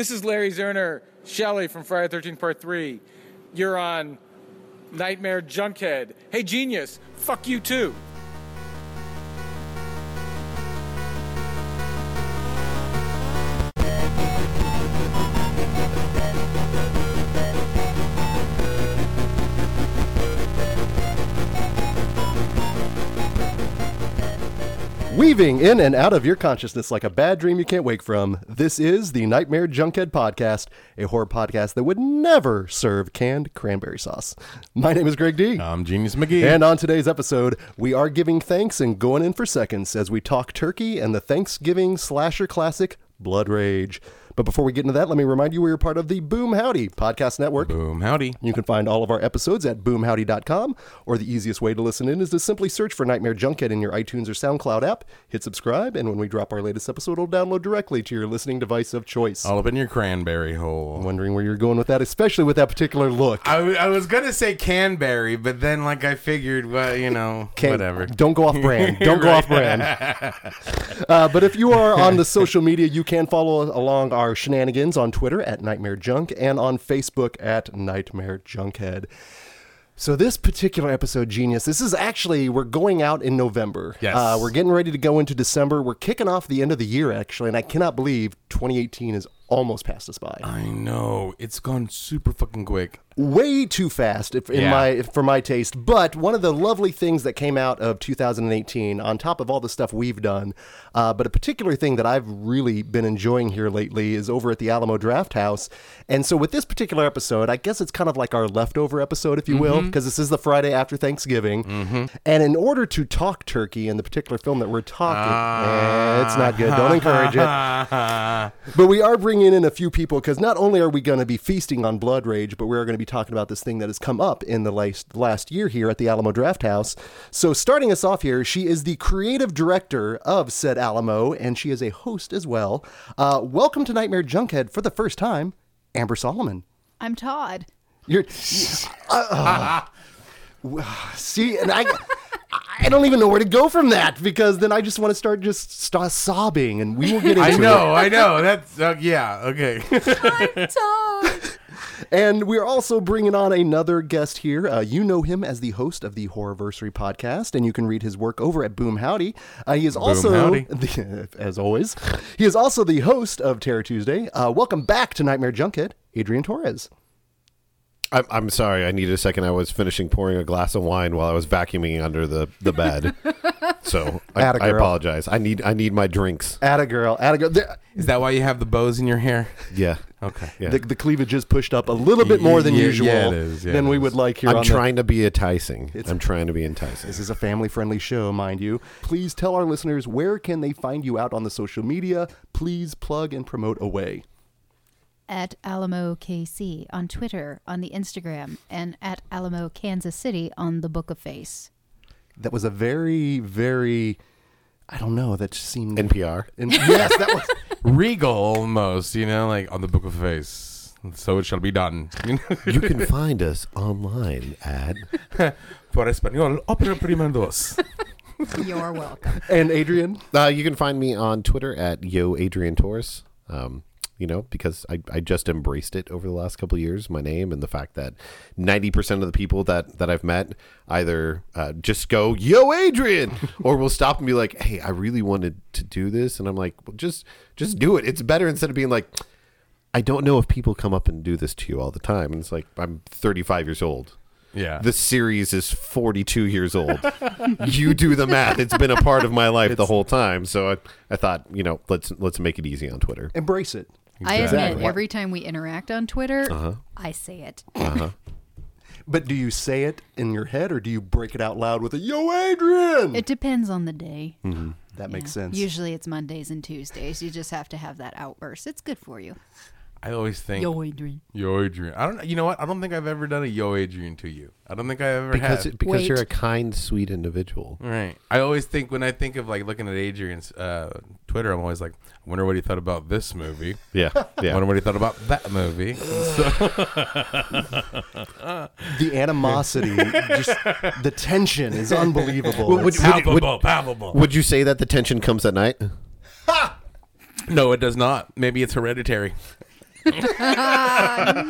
This is Larry Zerner, Shelley from Friday the 13th Part 3. You're on Nightmare Junkhead. Hey, genius, fuck you too. Weaving in and out of your consciousness like a bad dream you can't wake from, this is the Nightmare Junkhead Podcast, a horror podcast that would never serve canned cranberry sauce. My name is Greg D. I'm Genius McGee. And on today's episode, we are giving thanks and going in for seconds as we talk turkey and the Thanksgiving slasher classic, Blood Rage. But before we get into that, let me remind you we are part of the Boom Howdy Podcast Network. Boom, howdy. You can find all of our episodes at boomhowdy.com, or the easiest way to listen in is to simply search for Nightmare Junkhead in your iTunes or SoundCloud app, hit subscribe, and when we drop our latest episode, it'll download directly to your listening device of choice. All up in your cranberry hole. Wondering where you're going with that, especially with that particular look. I, w- I was gonna say canberry, but then like I figured, well, you know, Can't- whatever. Don't go off brand. Don't go off brand. Uh, but if you are on the social media, you can follow along our shenanigans on Twitter at Nightmare Junk and on Facebook at Nightmare Junkhead. So this particular episode, Genius, this is actually we're going out in November. Yes. Uh, we're getting ready to go into December. We're kicking off the end of the year actually, and I cannot believe 2018 is almost passed us by. I know it's gone super fucking quick. way too fast if, in Yeah. my for my taste. But one of the lovely things that came out of 2018, on top of all the stuff we've done, uh, but a particular thing that I've really been enjoying here lately is over at the Alamo Drafthouse. And so with this particular episode, I guess it's kind of like our leftover episode, if you will, because this is the Friday after Thanksgiving. And in order to talk turkey and the particular film that we're talking, eh, it's not good. Don't encourage it. But we are bringing in a few people because not only are we going to be feasting on Blood Rage, but we're going to be talking about this thing that has come up in the last, last year here at the Alamo Drafthouse. So, starting us off here, she is the creative director of said Alamo, and she is a host as well. Uh, welcome to Nightmare Junkhead for the first time, Amber Solomon. I'm Todd. You're. uh, uh, see, and I. I don't even know where to go from that because then I just want to start just start sobbing, and we will get into I it. know, I know. That's uh, yeah. Okay. And we're also bringing on another guest here. Uh, you know him as the host of the Horrorversary podcast, and you can read his work over at Boom Howdy. Uh, he is also, Howdy. the, as always, he is also the host of Terror Tuesday. Uh, welcome back to Nightmare Junkhead, Adrian Torres. I'm, I'm sorry. I needed a second. I was finishing pouring a glass of wine while I was vacuuming under the, the bed. so I, Atta I girl. apologize. I need I need my drinks. Atta girl, atta girl. The, Is that why you have the bows in your hair? Yeah. Okay. Yeah. the, the cleavage is pushed up a little bit more than Yeah, usual yeah, it is, yeah, than it we is. would like here I'm on the- trying to be enticing. It's- I'm trying to be enticing. This is a family friendly show, mind you. Please tell our listeners where can they find you out on the social media. Please plug and promote away. At Alamo KC on Twitter, on the Instagram, and at Alamo Kansas City on the Book of Face. That was a very, very, I don't know, that just seemed. NPR. and yes, that was. Regal almost, you know, like on the Book of Face. So it shall be done. You can find us online at Por español, opera prima dos. You're welcome. And Adrian, uh, you can find me on Twitter at Yo Adrian Torres. Um, you know, because I, I just embraced it over the last couple of years, my name and the fact that 90% of the people that, that I've met either uh, just go, Yo Adrian, or will stop and be like, Hey, I really wanted to do this. And I'm like, well, just, just do it. It's better instead of being like, I don't know if people come up and do this to you all the time. And it's like, I'm 35 years old. Yeah. The series is 42 years old. you do the math. It's been a part of my life the whole time. So I, I thought, you know, let's let's make it easy on Twitter. embrace it. I admit, every time we interact on Twitter, uh-huh. I say it. Uh-huh. But do you say it in your head or do you break it out loud with a Yo Adrian? It depends on the day. Mm-hmm. that makes Yeah. sense. Usually it's Mondays and Tuesdays. You just have to have that outburst. It's good for you. I always think Yo, Adrian. Yo Adrian. I don't. You know what? I don't think I've ever done a Yo Adrian to you. I don't think I ever Because have. it, because Wait. you're a kind, sweet individual. Right. I always think when I think of like looking at Adrian's uh, Twitter, I'm always like, I wonder what he thought about this movie. Yeah, I yeah. wonder what he thought about that movie. So, the animosity, just the tension is unbelievable. Would- would- palpable, palpable. Would you say that the tension comes at night? No, it does not. Maybe it's hereditary.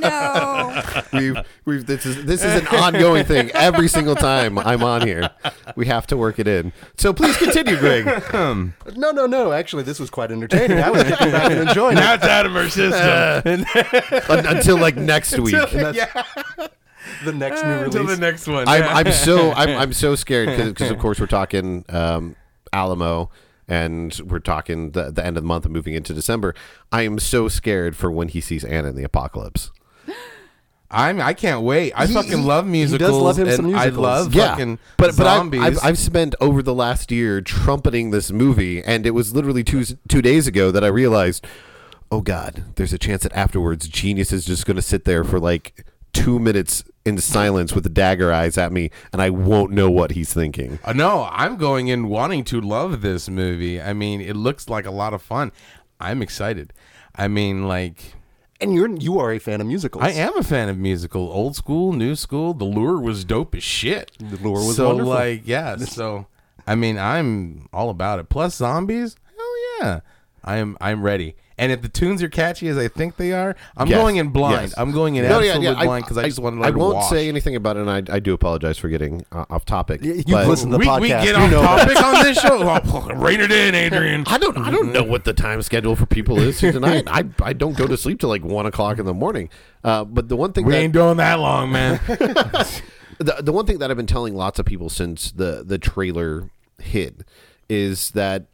no. We've we've this is this is an ongoing thing. Every single time I'm on here, we have to work it in. So please continue, Greg. No, no, no. Actually, this was quite entertaining. I was kicking back and enjoying now it. it's out of our system. Un- until like next week. yeah, The next new release. until the next one. I'm. I'm so I'm, I'm so scared because of course we're talking um, Alamo and we're talking the, the end of the month and moving into December. I am so scared for when he sees Anna and the apocalypse. I'm. I can't wait. I He- fucking he- love he musicals. does love him and some I love fucking but but I've, zombies. I've, I've spent over the last year trumpeting this movie, and it was literally two two days ago that I realized, oh God, there's a chance that afterwards Genius is just going to sit there for like two minutes in silence with the dagger eyes at me, and I won't know what he's thinking. Uh, no, I'm going in wanting to love this movie. I mean, it looks like a lot of fun. I'm excited. I mean, like and you're you are a fan of musicals. I am a fan of musical, old school, new school. The Lure was dope as shit. The Lure was so wonderful. like yeah. So I mean, I'm all about it. Plus zombies, hell yeah. I am I'm ready. And if the tunes are catchy as I think they are, I'm Yes. going in blind. Yes. I'm going in No, yeah, absolute yeah, blind because I, just want to. I won't say anything about it, and I, I do apologize for getting uh, off topic. Y- you've but- listened to the we, podcast. we get off know topic on this show. Oh, rein it in, Adrian. I don't. I don't know what the time schedule for people is here tonight. I I don't go to sleep till like one o'clock in the morning. Uh, but the one thing We that, ain't doing that long, man. the the one thing that I've been telling lots of people since the the trailer hit is that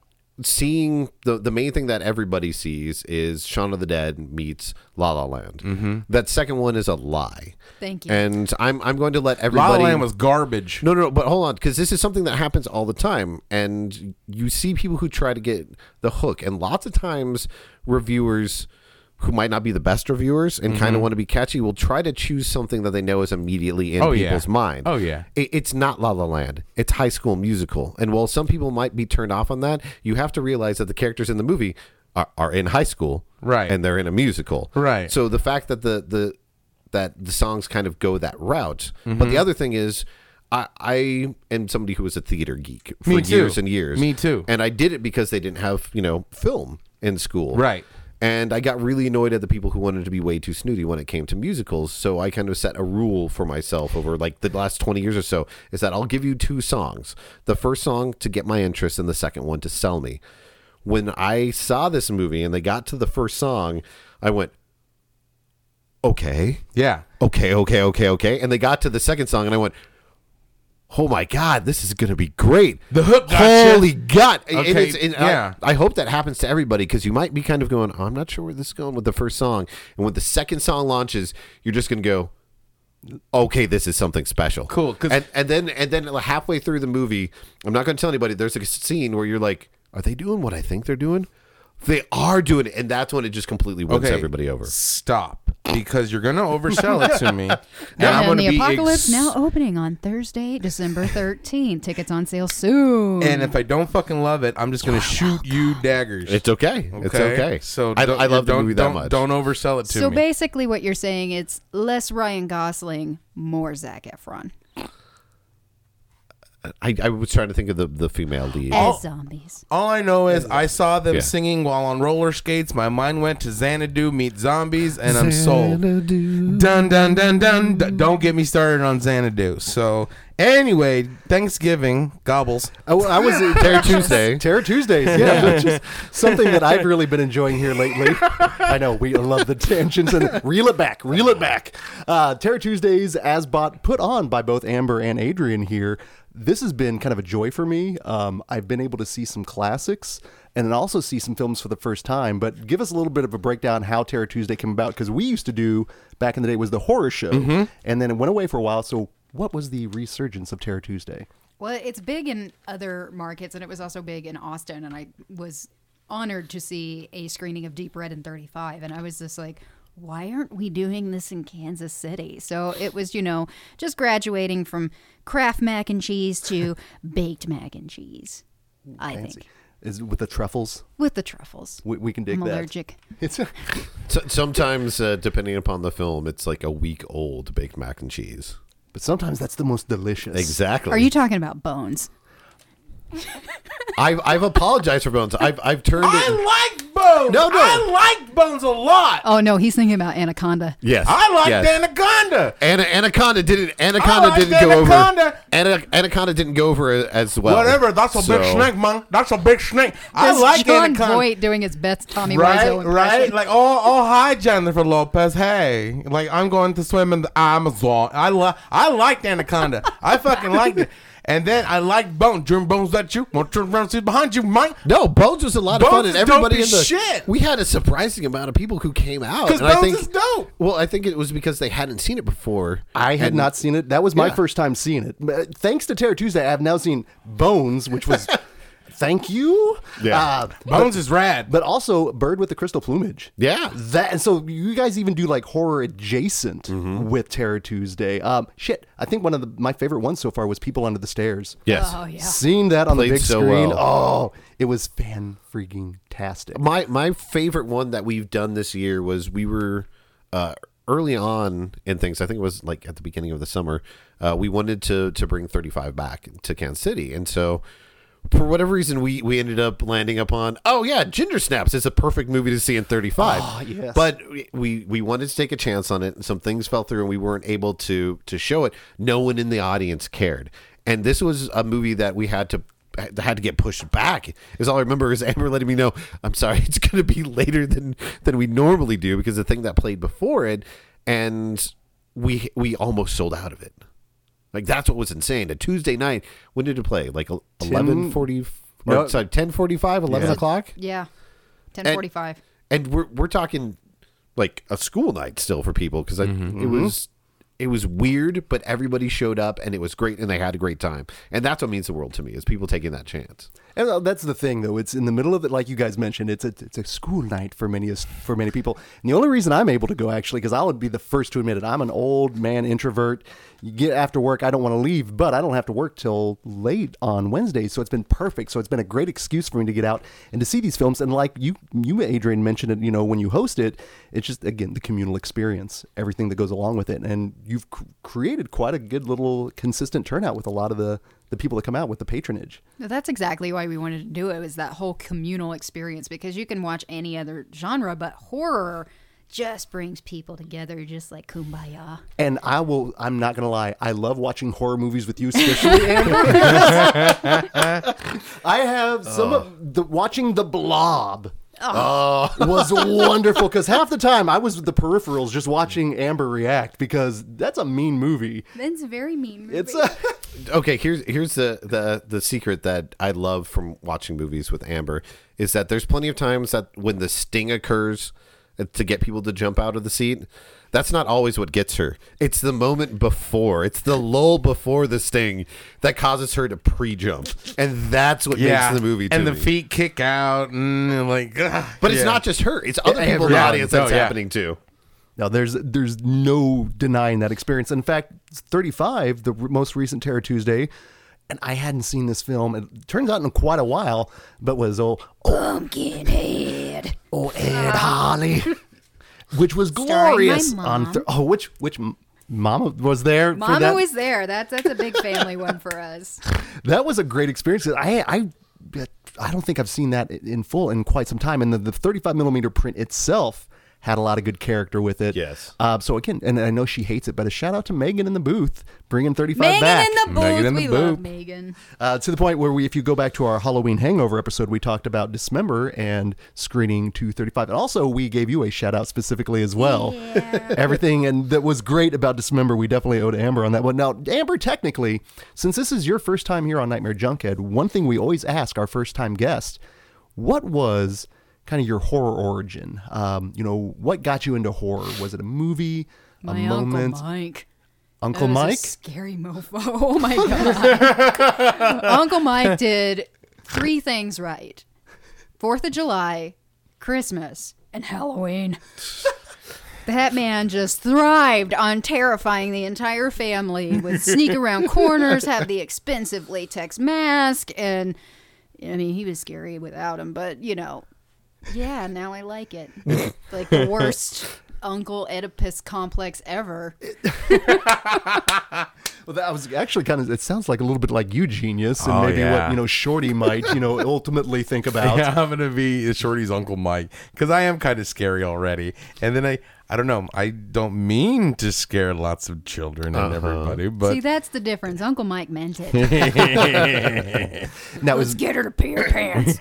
seeing the the main thing that everybody sees is Shaun of the Dead meets La La Land. Mm-hmm. That second one is a lie. Thank you. And I'm I'm going to let everybody. La. La Land was garbage. No, no, no, but hold on, because this is something that happens all the time, and you see people who try to get the hook, and lots of times reviewers who might not be the best reviewers and kind of want to be catchy will try to choose something that they know is immediately in Mm-hmm. Oh, yeah. people's mind. Oh, yeah. It, it's not La La Land. It's High School Musical, and while some people might be turned off on that, you have to realize that the characters in the movie are, are in high school, Right. and they're in a musical, Right. So the fact that the the that the songs kind of go that route. But Mm-hmm. the other thing is, I, I am somebody who was a theater geek for years and years. Me too. And I did it because they didn't have you know film in school, Right. And I got really annoyed at the people who wanted to be way too snooty when it came to musicals. So I kind of set a rule for myself over like the last 20 years or so is that I'll give you two songs. The first song to get my interest and the second one to sell me. When I saw this movie and they got to the first song, I went, okay, Yeah. okay, okay, okay, okay. And they got to the second song and I went, oh my God, this is going to be great. The hook got. Holy God. Okay, and I- yeah. I, hope that happens to everybody because you might be kind of going, oh, I'm not sure where this is going with the first song. And when the second song launches, you're just going to go, okay, this is something special. cool. And, and then and then halfway through the movie, I'm not going to tell anybody, there's a scene where you're like, are they doing what I think they're doing? They are doing it. And that's when it just completely wins Okay. everybody over. Stop. Because you're going to oversell it to me. and And, I'm going the to be apocalypse ex- now opening on Thursday, December 13th. Tickets on sale soon. And if I don't fucking love it, I'm just going to shoot you daggers. It's okay. It's okay. So I, don't- I love the don't- movie that don't- much. Don't oversell it to so me. So basically, what you're saying it's less Ryan Gosling, more Zac Efron I, I was trying to think of the, the female lead. as zombies. All I know is I saw them Yeah. singing while on roller skates. My mind went to Xanadu meet zombies, and I'm sold. Dun dun dun dun. D- Don't get me started on Xanadu. So anyway, Thanksgiving gobbles. I, I was Terror Tuesday. Terror Tuesdays, yeah, which is something that I've really been enjoying here lately. I know we love the tangents and reel it back, reel it back. Uh, Terror Tuesdays, as bought, put on by both Amber and Adrian here. This has been kind of a joy for me. Um, I've been able to see some classics and then also see some films for the first time. But give us a little bit of a breakdown how Terror Tuesday came about because we used to do back in the day was the horror show, and then it went away for a while. So what was the resurgence of Terror Tuesday? Well, it's big in other markets, and it was also big in Austin. And I was honored to see a screening of Deep Red in 35. And I was just like, why aren't we doing this in Kansas City? So it was, you know, just graduating from Kraft mac and cheese to baked mac and cheese, I think, Is with the truffles? with the truffles. We, we can dig I'm that. allergic. It's So, sometimes, uh, depending upon the film, it's like a week old baked mac and cheese. but sometimes that's the most delicious. Exactly. Are you talking about bones? I've I've apologized for Bones. I've I've turned it. I like Bones. No, no. I like Bones a lot. Oh no, he's thinking about Anaconda. Yes, I like yes. Anaconda. Ana- Anaconda didn't. Anaconda didn't go over. Ana- Anaconda didn't go over as well. Whatever. That's a big snake, man. That's a big snake. I like Jon Anaconda. Voight doing his best Tommy Right, Wiseau impression. right. Like, oh, oh, hi, Jennifer Lopez. Hey, like, I'm going to swim in the Amazon. I like, I liked Anaconda. I fucking liked it. And then I like Bones. Jim Bones, that you? Want to turn around and see behind you, Mike? No, Bones was a lot of fun, and everybody in the shit. we had a surprising amount of people who came out. 'Cause and I Bones think, is dope. Well, I think it was because they hadn't seen it before. I had And- not seen it. That was my Yeah. first time seeing it. Thanks to Terror Tuesday, I have now seen Bones, which was thank you. Yeah. Uh, Bones is rad. but also Bird with the Crystal Plumage. Yeah. That and so you guys even do like horror adjacent Mm-hmm. with Terror Tuesday. Um, shit, I think one of the, my favorite ones so far was People Under the Stairs. Yes. Oh yeah. Seeing that on Played the big so screen, well. oh, it was fan freaking tastic. My my favorite one that we've done this year was we were uh, early on in things. I think it was like at the beginning of the summer. Uh, we wanted to to bring 35 back to Kansas City, and so for whatever reason we we ended up landing upon. Oh yeah, Ginger Snaps is a perfect movie to see in 35. Oh, yes. But we we wanted to take a chance on it, and some things fell through, and we weren't able to to show it. No one in the audience cared, and this was a movie that we had to had to get pushed back. Is all I remember is Amber letting me know, "I'm sorry, it's going to be later than than we normally do because the thing that played before it, and we we almost sold out of it. Like that's what was insane. A Tuesday night, when did it play? Like eleven forty, No. or sorry, ten forty five, eleven Yeah. o'clock, Yeah. Ten forty five. and we're we're talking like a school night still for people because mm-hmm. it was mm-hmm. it was weird, but everybody showed up and it was great and they had a great time, and that's what means the world to me is people taking that chance. And uh, that's the thing, though. It's in the middle of it, like you guys mentioned. It's a it's a school night for many for many people. And the only reason I'm able to go, actually, because I would be the first to admit it, I'm an old man introvert. You get after work, I don't want to leave, but I don't have to work till late on Wednesdays, so it's been perfect. So it's been a great excuse for me to get out and to see these films. And like you, you Adrian mentioned it, you know, when you host it, it's just again the communal experience, everything that goes along with it, and you've cr- created quite a good little consistent turnout with a lot of the the people that come out with the patronage. That's exactly why we wanted to do it was that whole communal experience because you can watch any other genre, but horror just brings people together just like kumbaya. And I will. I'm not gonna lie. I love watching horror movies with you, especially Amber. I have some of the watching the Blob. Oh, was wonderful because half the time I was with the peripherals just watching Amber react because that's a mean movie. That's a very mean movie. It's a okay here's here's the, the the secret that i love from watching movies with amber is that there's plenty of times that when the sting occurs uh, to get people to jump out of the seat that's not always what gets her it's the moment before it's the lull before the sting that causes her to pre-jump and that's what makes the movie to and the me. feet kick out and like. ugh, but it's yeah. not just her it's other people in the audience that's Oh, yeah. happening too Now There's there's no denying that experience. In fact, 35, the r- most recent Terror Tuesday. And I hadn't seen this film. It turns out in quite a while, but was oh, oh Pumpkinhead. oh Ed Harley, which was glorious on th- oh which which Mama was there for Mama was there. That's that's a big family one for us. that was a great experience. I I I don't think I've seen that in full in quite some time. And the, the 35 millimeter print itself had a lot of good character with it. Yes. Uh, so again, and I know she hates it, but a shout out to Megan in the booth bringing 35 Megan back. in the booth. Megan in the we love. Megan. Uh, to the point where we, if you go back to our Halloween Hangover episode, we talked about Dismember and screening 235. And also, we gave you a shout out specifically as well. Yeah. Everything and that was great about Dismember, we definitely owe to Amber on that one. Now, Amber, technically, since this is your first time here on Nightmare Junkhead, one thing we always ask our first time guest what was kind of your horror origin? Um, you know, what got you into horror? Was it a movie, a My moment? Uncle Mike. Uncle That was a Mike? scary mofo. Oh my god. Uncle Mike did three things right: Fourth of July, Christmas, and Halloween. That man just thrived on terrifying the entire family. Would sneak around corners, have the expensive latex mask, and I mean, he was scary without him. But you know, yeah, now I like it. like the worst uncle Oedipus complex ever. Well, that was actually kind of. It sounds like a little bit like you, genius, and Oh, maybe yeah. what you know Shorty might you know ultimately think about. Yeah, I'm gonna be Shorty's Uncle Mike because I am kind of scary already. And then I, I don't know, I don't mean to scare lots of children and uh-huh. everybody, but See, that's the difference. Uncle Mike meant it. Now Let's is get her to pee her pants.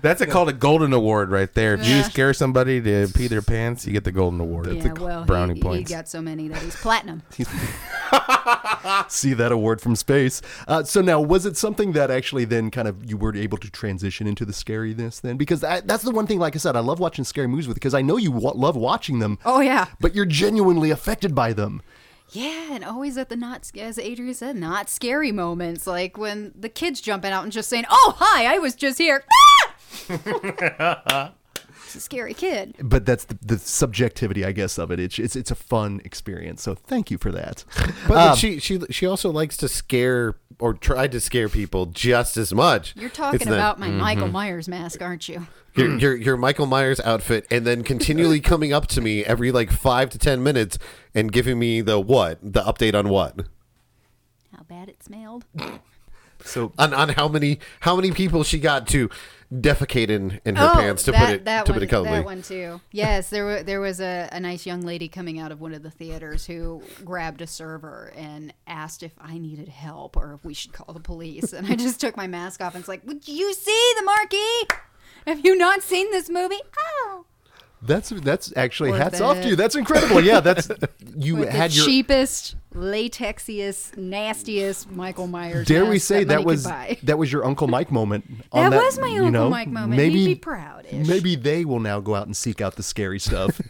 That's a called a golden award right there. If you scare somebody to pee their pants, you get the golden award. It's yeah, a well, brownie he, points. he got so many that he's platinum. see that award from space. Uh, so now, was it something that actually then kind of you were able to transition into the scariness then? Because that, that's the one thing. Like I said, I love watching scary movies with because I know you wa- love watching them. Oh yeah, But you're genuinely affected by them. yeah, and always at the not, as Adrian said, not scary moments, like when the kids jumping out and just saying, "Oh hi, I was just here." It's a scary kid. But that's the, the subjectivity, I guess, of it. It's, it's it's a fun experience. So thank you for that. But Um, she she she also likes to scare or try to scare people just as much. You're It's talking the- about my Michael Myers mask, aren't you? your, your your Michael Myers outfit, and then continually coming up to me every like five to ten minutes and giving me the what the update on what How bad it smelled. So on on how many how many people she got to defecate in her oh, pants to Oh, that, put it that to one, put it colorfully. That one too. Yes, there were there was a, a nice young lady coming out of one of the theaters who grabbed a server and asked if I needed help or if we should call the police. And I just took my mask off and it's like, Would you see the marquee? Have you not seen this movie? Oh. That's that's actually hats off to you. That's incredible. Yeah, that's you With had the your cheapest, latexiest, nastiest Michael Myers. Dare we say that could was that was your Uncle Mike moment? on That was my Uncle know, Mike moment. Maybe He'd be proud-ish. Maybe they will now go out and seek out the scary stuff.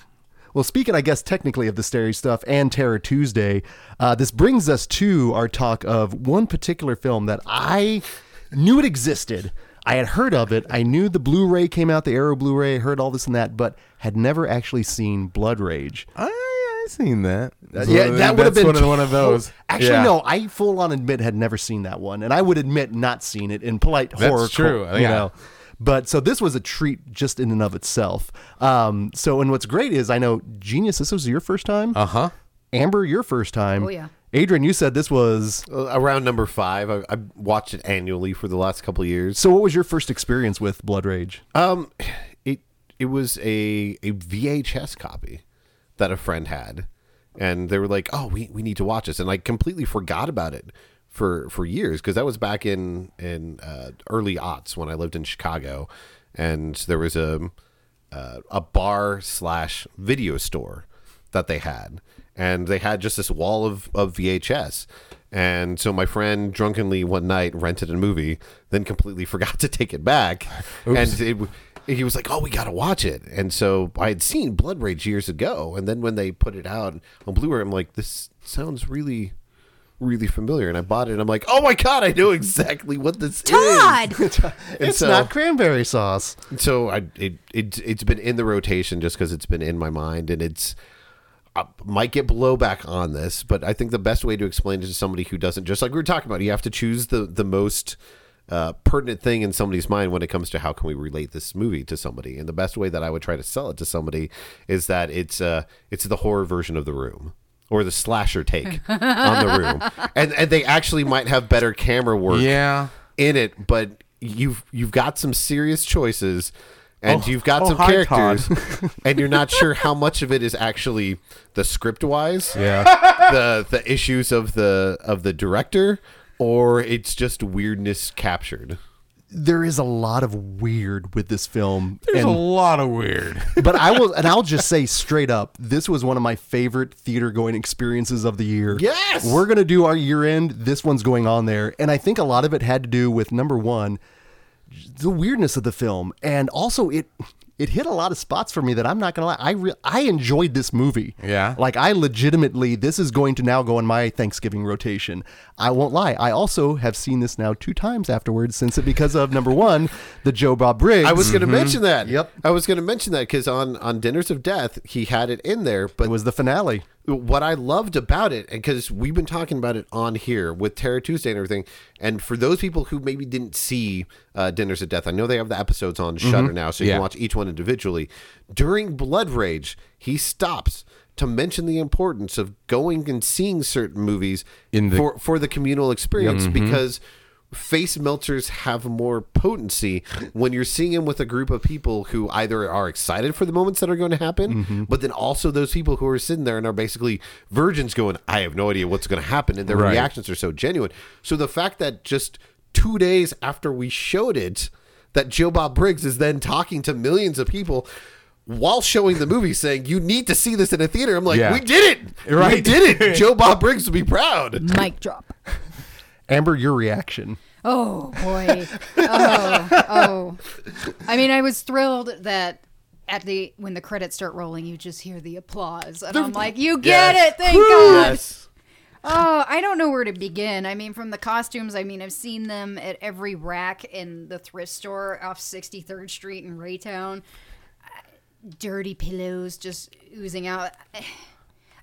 well, speaking, I guess technically of the scary stuff and Terror Tuesday, uh, this brings us to our talk of one particular film that I knew it existed. I had heard of it. I knew the Blu-ray came out, the Arrow Blu-ray. I heard all this and that, but had never actually seen Blood Rage. I, I seen that. That's yeah, one that would have been one of, one of those. Actually, Yeah. no. I full on admit had never seen that one, and I would admit not seen it in polite That's horror. That's true, You yeah. know, but so this was a treat just in and of itself. Um, so, and what's great is I know Genius. This was your first time. Uh huh. Amber, your first time. Oh, yeah. Adrian, you said this was. Uh, around number five, I, I watched it annually for the last couple of years. So, what was your first experience with Blood Rage? Um, it it was a a VHS copy that a friend had, and they were like, "Oh, we, we need to watch this," and I completely forgot about it for for years because that was back in in uh, early aughts when I lived in Chicago, and there was a uh, a bar slash video store that they had, and they had just this wall of of VHS. And so my friend drunkenly one night rented a movie, then completely forgot to take it back, and it, he was like, "Oh, we got to watch it." And so I had seen Blood Rage years ago, and then when they put it out on Blu-ray, I'm like, "This sounds really, really familiar." And I bought it, and I'm like, "Oh my god, I know exactly what this Todd! is." It's so- not cranberry sauce. So I it, it it's been in the rotation just because it's been in my mind, and it's I might get blowback on this, but I think the best way to explain it to somebody who doesn't, just like we were talking about, you have to choose the the most uh, pertinent thing in somebody's mind when it comes to how can we relate this movie to somebody. And the best way that I would try to sell it to somebody is that it's uh it's the horror version of the room. Or the slasher take on the room, and and they actually might have better camera work Yeah. in it, but you've you've got some serious choices and Oh, you've got oh, some hi, characters and you're not sure how much of it is actually the script wise Yeah. the the issues of the of the director or it's just weirdness captured There is a lot of weird with this film. There's and- a lot of weird. but I will, and I'll just say straight up, this was one of my favorite theater going experiences of the year. Yes! we're gonna do our year end. This one's going on there, and I think a lot of it had to do with number one, the weirdness of the film, and also it. It hit a lot of spots for me that I'm not gonna lie. I re- I enjoyed this movie. Yeah. like I legitimately, this is going to now go in my Thanksgiving rotation. I won't lie. I also have seen this now two times afterwards since it because of number one, the Joe Bob Briggs. I was going to mm-hmm. mention that. Yep. I was to mention that because on on Dinners of Death he had it in there, but It was the finale. What I loved about it, and because we've been talking about it on here with Terror Tuesday and everything, and for those people who maybe didn't see uh, Dinners of Death, I know they have the episodes on Shudder now, so you Yeah. can watch each one individually. During Blood Rage, he stops to mention the importance of going and seeing certain movies In the- for for the communal experience because face melters have more potency when you're seeing them with a group of people who either are excited for the moments that are going to happen, mm-hmm. but then also those people who are sitting there and are basically virgins going, I have no idea what's going to happen. And their Right. reactions are so genuine. So the fact that just two days after we showed it, that Joe Bob Briggs is then talking to millions of people while showing the movie saying, You need to see this in a theater. I'm like, Yeah. We did it. We did it. Joe Bob Briggs will be proud. Mic drop. Amber, your reaction. Oh boy. Oh, oh. I mean, I was thrilled that at the when the credits start rolling, you just hear the applause, and I'm like, you get Yes. it, thank God. Yes. Oh, I don't know where to begin. I mean, from the costumes, I mean, I've seen them at every rack in the thrift store off 63rd Street in Raytown. Uh, Dirty pillows just oozing out.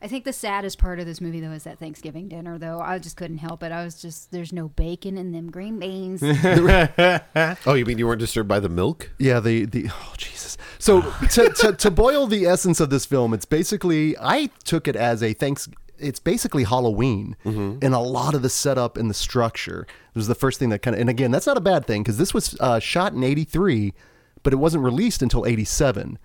I think the saddest part of this movie, though, is that Thanksgiving dinner, though. I just couldn't help it. I was just, there's no bacon in them green beans. Oh, you mean you weren't disturbed by the milk? Yeah, the the oh Jesus. So to, to to boil the essence of this film, it's basically I took it as a thanks. It's basically Halloween, and a lot of the setup and the structure it was the first thing that kind of. And again, that's not a bad thing because this was uh, shot in '83, but it wasn't released until '87,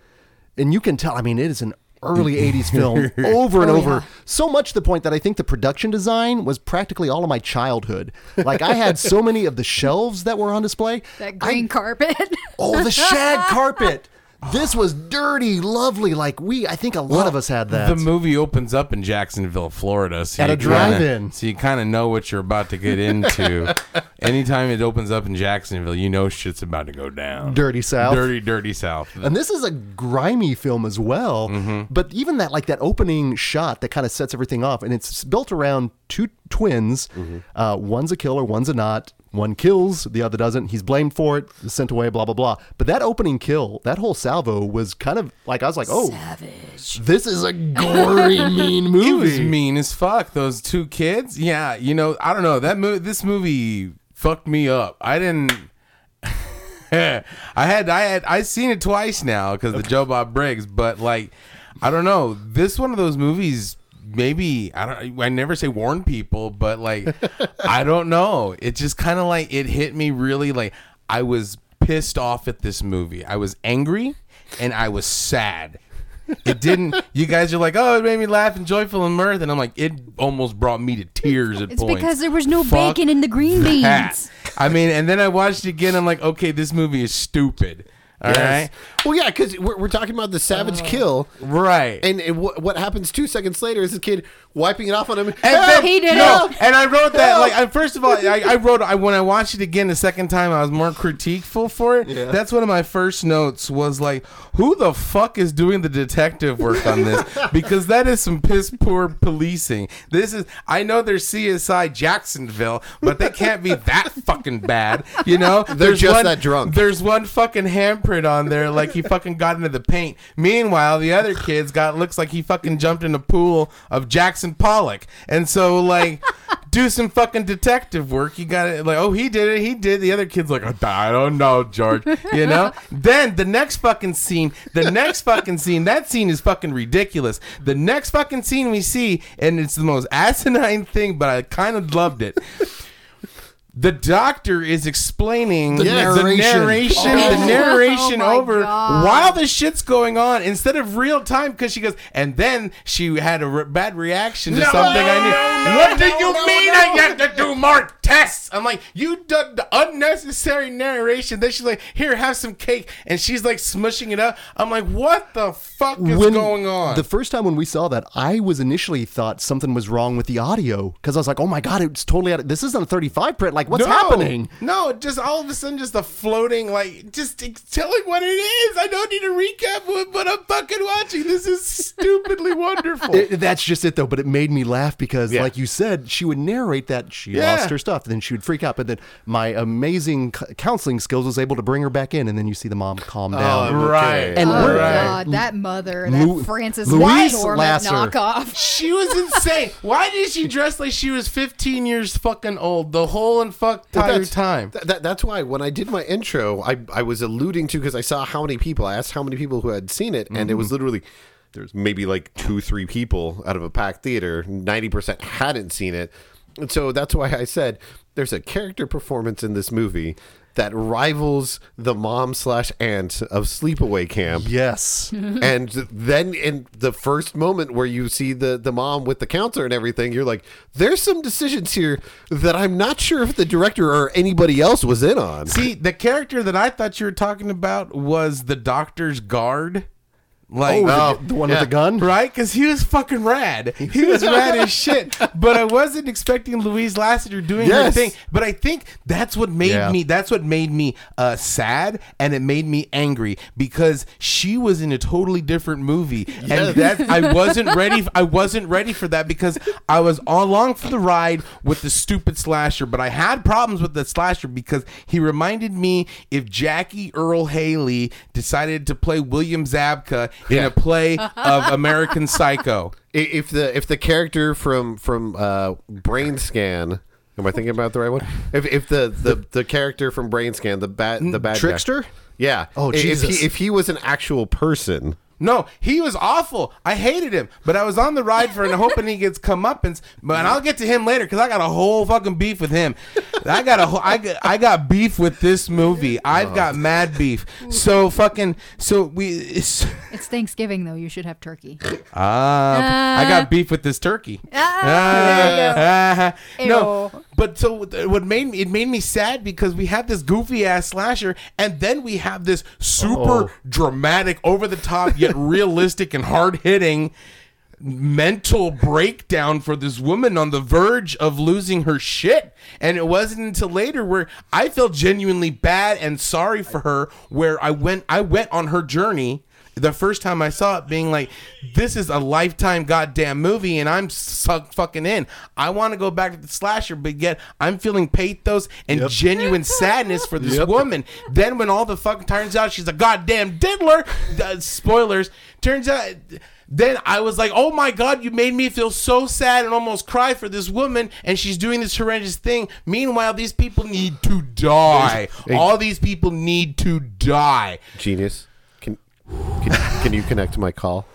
and you can tell. I mean, it is an early '80s film over and Oh, over. yeah. So much to the point that I think the production design was practically all of my childhood. Like I had so many of the shelves that were on display. that I- green carpet. Oh, the shag carpet. This was dirty, lovely. Like we, I think a lot of us had that. The movie opens up in Jacksonville, Florida. So At you a drive-in. kinda- So you kind of know what you're about to get into. Anytime it opens up in Jacksonville, you know shit's about to go down. Dirty South. Dirty, dirty South. And this is a grimy film as well. Mm-hmm. But even that, like that opening shot that kind of sets everything off, and it's built around two twins. Mm-hmm. Uh, one's a killer, one's a not. One kills, the other doesn't. He's blamed for it, sent away, blah blah blah. But that opening kill, that whole salvo was kind of like I was like, oh, Savage. this is a gory, mean movie. It was mean as fuck. Those two kids. Yeah, you know, I don't know. That movie. This movie fucked me up. I didn't. I had, I had, I seen it twice now because the Joe Bob Briggs. But like, I don't know. This one of those movies. Maybe I don't. I never say warn people, but like, I don't know. It just kind of like it hit me really. Like I was pissed off at this movie. I was angry and I was sad. It didn't. You guys are like, oh, it made me laugh and joyful and mirth, and I'm like, it almost brought me to tears at It's points. because there was no Fuck bacon in the green that. beans. I mean, and then I watched it again. I'm like, okay, this movie is stupid. All right, Well, yeah, because we're, we're talking about the savage uh, kill. right. And it, wh- what happens two seconds later is this kid wiping it off on him. And Help! then- He did no, it. and I wrote that like I, first of all, I, I wrote I, when I watched it again the second time, I was more critiqueful for it. Yeah. That's one of my first notes was like, who the fuck is doing the detective work on this? because that is some piss poor policing. This is I know there's CSI Jacksonville, but they can't be that fucking bad. You know, They're There's just one- that drunk. There's one fucking handprint on there, like he fucking got into the paint. Meanwhile, the other kid's got looks like he fucking jumped in a pool of Jackson Pollock. And so, like, do some fucking detective work. You got to like, oh, he did it. He did. The other kid's like, I don't know, George. You know. then the next fucking scene, the next fucking scene, that scene is fucking ridiculous. The next fucking scene we see, and it's the most asinine thing, but I kind of loved it. The doctor is explaining the narration. narration, Oh. the narration Oh over God. while the shit's going on instead of real time because she goes, and then she had a re- bad reaction to something I knew. what do you mean I have to do more tests? I'm like, you done the unnecessary narration. Then she's like, here, have some cake, and she's like smushing it up. I'm like, what the fuck is going on? The first time when we saw that, I was initially thought something was wrong with the audio because I was like, "Oh my god, it's totally out of, this isn't a 35 print. Like, what's no, happening?" No, just all of a sudden, just a floating, like, just telling what it is. I don't need to recap what, what I'm fucking watching. This is stupidly wonderful. It- that's just it though. But it made me laugh because, Yeah. like you said, she would narrate that she Yeah. lost her stuff, and then she would freak out. But then my amazing c- counseling skills was able to bring her back in, and then you see the mom calm oh, down. okay. right. And Oh we're- God, that mother, Lu- that Frances Louise McDormand Lasser. knockoff. She was insane. Why did she dress like she was 15 years fucking old the whole fuck That's- time? Th- that, that's why when I did my intro, I, I was alluding to because I saw how many people. I asked how many people who had seen it, and it was mm-hmm. literally there's maybe like two, three people out of a packed theater. Ninety percent hadn't seen it, and so that's why I said there's a character performance in this movie that rivals the mom slash aunt of Sleepaway Camp. Yes. and then in the first moment where you see the the mom with the counselor and everything you're like there's some decisions here that i'm not sure if the director or anybody else was in on See, the character that I thought you were talking about was the doctor's guard. Like, Oh, the, the one yeah. with the gun. right? Because he was fucking rad. He was rad as shit. But I wasn't expecting Louise Lasseter doing her thing. But I think that's what made Yeah. me. That's what made me uh, sad, and it made me angry because she was in a totally different movie, and that I wasn't ready. I wasn't ready for that because I was all along for the ride with the stupid slasher. But I had problems with the slasher because he reminded me if Jackie Earle Haley decided to play William Zabka in a play of American Psycho. If the if the character from from uh brain scan am i thinking about the right one if if the the, the character from brain scan the bad the bad guy- Trickster? yeah Oh, if Jesus. he, if he was an actual person No, he was awful. I hated him, but I was on the ride for and hoping he gets comeuppance. But and I'll get to him later because I got a whole fucking beef with him. I got a whole, I got I got beef with this movie. I've got mad beef. So fucking so we. It's, It's Thanksgiving though. You should have turkey. Ah, I got beef with this turkey. Ah, Ah, no, Ew. But so what made me it made me sad because we have this goofy ass slasher, and then we have this super Oh. dramatic, over the top yet realistic and hard hitting mental breakdown for this woman on the verge of losing her shit. And it wasn't until later where I felt genuinely bad and sorry for her where I went I went on her journey the first time I saw it being like this is a lifetime goddamn movie and I'm suck fucking in. I want to go back to the slasher but yet I'm feeling pathos and genuine sadness for this woman. Then when all the fucking turns out she's a goddamn diddler, uh, spoilers, turns out then I was like, oh my God, you made me feel so sad and almost cry for this woman, and she's doing this horrendous thing. Meanwhile, these people need to die. All these people need to die. genius can can, can you connect to my call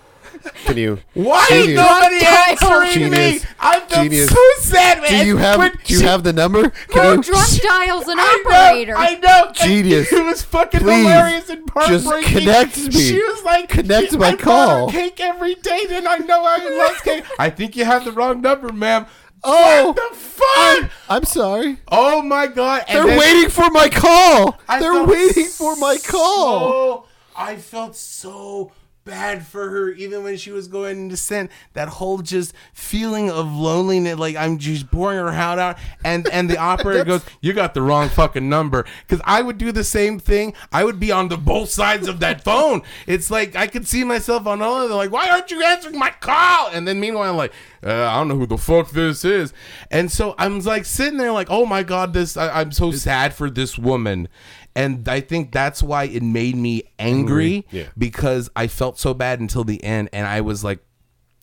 can you Why Genius. is nobody answering me? I felt Genius. so sad, man. do you have When do you she- have the number Who can you drunk dials an I operator? know, I know. Genius. It was fucking Please, hilarious and just heartbreaking. connect me. She was like, Connect she, my I bought her call. cake every day, and I know I love cake. I think you have the wrong number, ma'am. Oh. what the fuck? i'm sorry Oh my god! And they're then waiting for my call I they're felt waiting for my call So, I felt so bad for her, even when she was going into sin. That whole just feeling of loneliness, like I'm just pouring her heart out, and and the operator goes, "You got the wrong fucking number." Because I would do the same thing. I would be on the both sides of that phone. It's like I could see myself on all of them, like, "Why aren't you answering my call?" And then meanwhile, I'm like, uh, I don't know who the fuck this is. And so I'm like sitting there, like, "Oh my god, this I, I'm so sad for this woman." And I think that's why it made me angry Yeah. because I felt so bad until the end, and I was like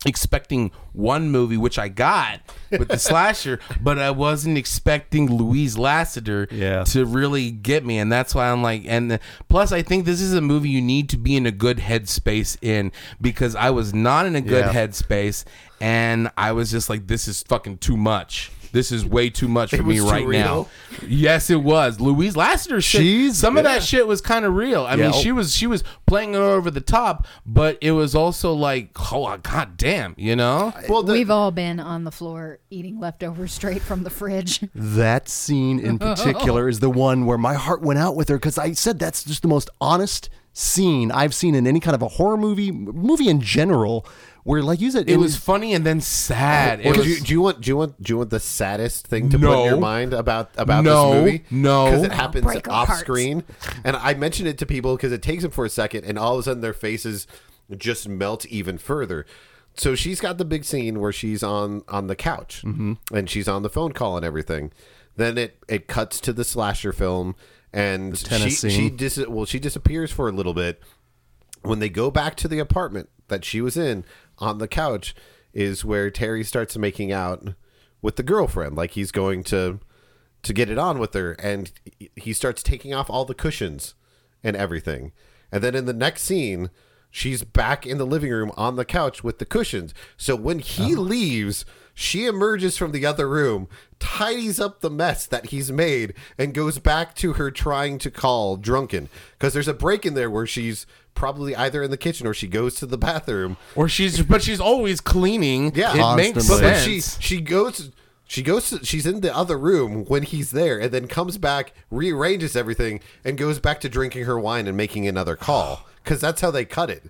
expecting one movie, which I got with the slasher, but I wasn't expecting Louise Lasseter Yeah. to really get me, and that's why I'm like, and the- plus I think this is a movie you need to be in a good headspace in because I was not in a good Yeah. headspace, and I was just like, this is fucking too much. This is way too much for It me was too right real? now. Yes, it was. Louise Lasseter shit. She's- some of that shit was kind of real. I mean, she was she was playing it over the top, but it was also like, oh uh, god damn, you know? well the, We've all been on the floor eating leftovers straight from the fridge. That scene in particular is the one where my heart went out with her because I said that's just the most honest scene I've seen in any kind of a horror movie, movie in general. Where, like you said, It was funny and then sad. It Or do, you, do you want do you want do you want the saddest thing to put in your mind about about No. this movie? No. because it happens off hearts. screen, and I mention it to people because it takes them for a second, and all of a sudden their faces just melt even further. So she's got the big scene where she's on on the couch mm-hmm. and she's on the phone call and everything. Then it it cuts to the slasher film and she she dis- well she disappears for a little bit. When they go back to the apartment that she was in on the couch is where Terry starts making out with the girlfriend. Like he's going to to get it on with her. And he starts taking off all the cushions and everything. And then in the next scene she's back in the living room on the couch with the cushions. So when he uh-huh. leaves she emerges from the other room tidies up the mess that he's made and goes back to her trying to call drunken because there's a break in there where she's probably either in the kitchen or she goes to the bathroom Or she's, but she's always cleaning. Yeah. it makes Constantly. but sense. she she goes she goes to, she's in the other room when he's there and then comes back rearranges everything and goes back to drinking her wine and making another call because that's how they cut it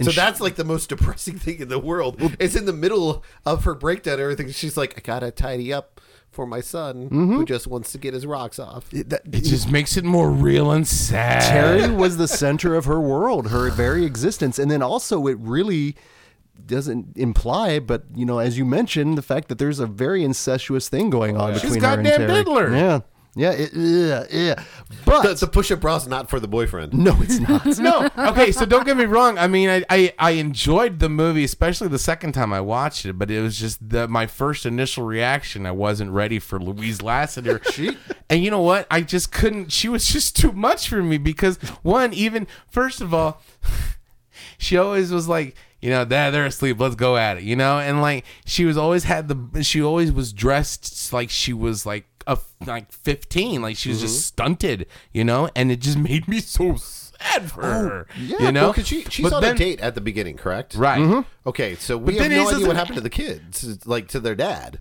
so that's like the most depressing thing in the world it's in the middle of her breakdown and everything she's like i gotta tidy up for my son who mm-hmm. just wants to get his rocks off That- it just makes it more real and sad. Terry was the center of her world, her very existence, and then also it really doesn't imply, but you know, as you mentioned, the fact that there's a very incestuous thing going on She's between her and goddamn Terry. Diddler. Yeah, yeah, it, yeah, yeah. But the, the push-up bra's not for the boyfriend no, it's not. no, okay, so don't get me wrong. I mean, I, I, I enjoyed the movie, especially the second time I watched it, but it was just the, my first initial reaction. I wasn't ready for Louise Lassiter. and you know what? I just couldn't. She was just too much for me because, one, even, first of all, she always was like, you know, dad, they're asleep. Let's go at it, you know? And like, she was always had the, she always was dressed like she was like, a, like 15, like she was just mm-hmm. stunted, you know? And it just made me so sad for oh, her, yeah you know? because she, she's But on then- a date at the beginning correct Right. Mm-hmm. okay so we But have no idea what happened to the kids like to their dad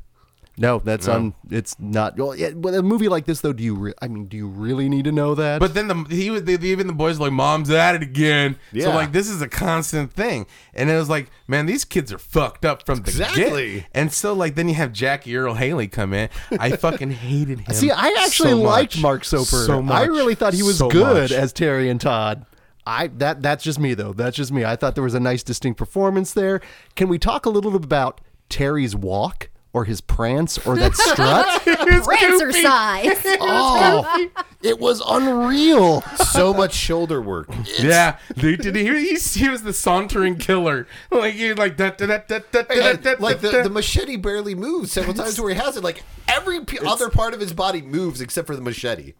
No, that's un. It's not. Well, yeah, with a movie like this, though, do you? Re- I mean, do you really need to know that? But then the he was the, even the boys were like mom's at it again. So Yeah. like this is a constant thing, and it was like man these kids are fucked up from the Exactly. get. And so like then you have Jackie Earle Haley come in. I fucking hated him. See, I actually so liked much. Mark Soper. So much. I really thought he was So good much. as Terry and Todd. I that that's just me though. That's just me. I thought there was a nice distinct performance there. Can we talk a little bit about Terry's walk or his prance or that strut? Prancercise. oh, it was unreal. so much shoulder work Yeah, they did. He, he, he was the sauntering killer. Like he like da, da, da, da, da, da, da, like the, da. the machete barely moves several times where he has it. Like every p- other part of his body moves except for the machete.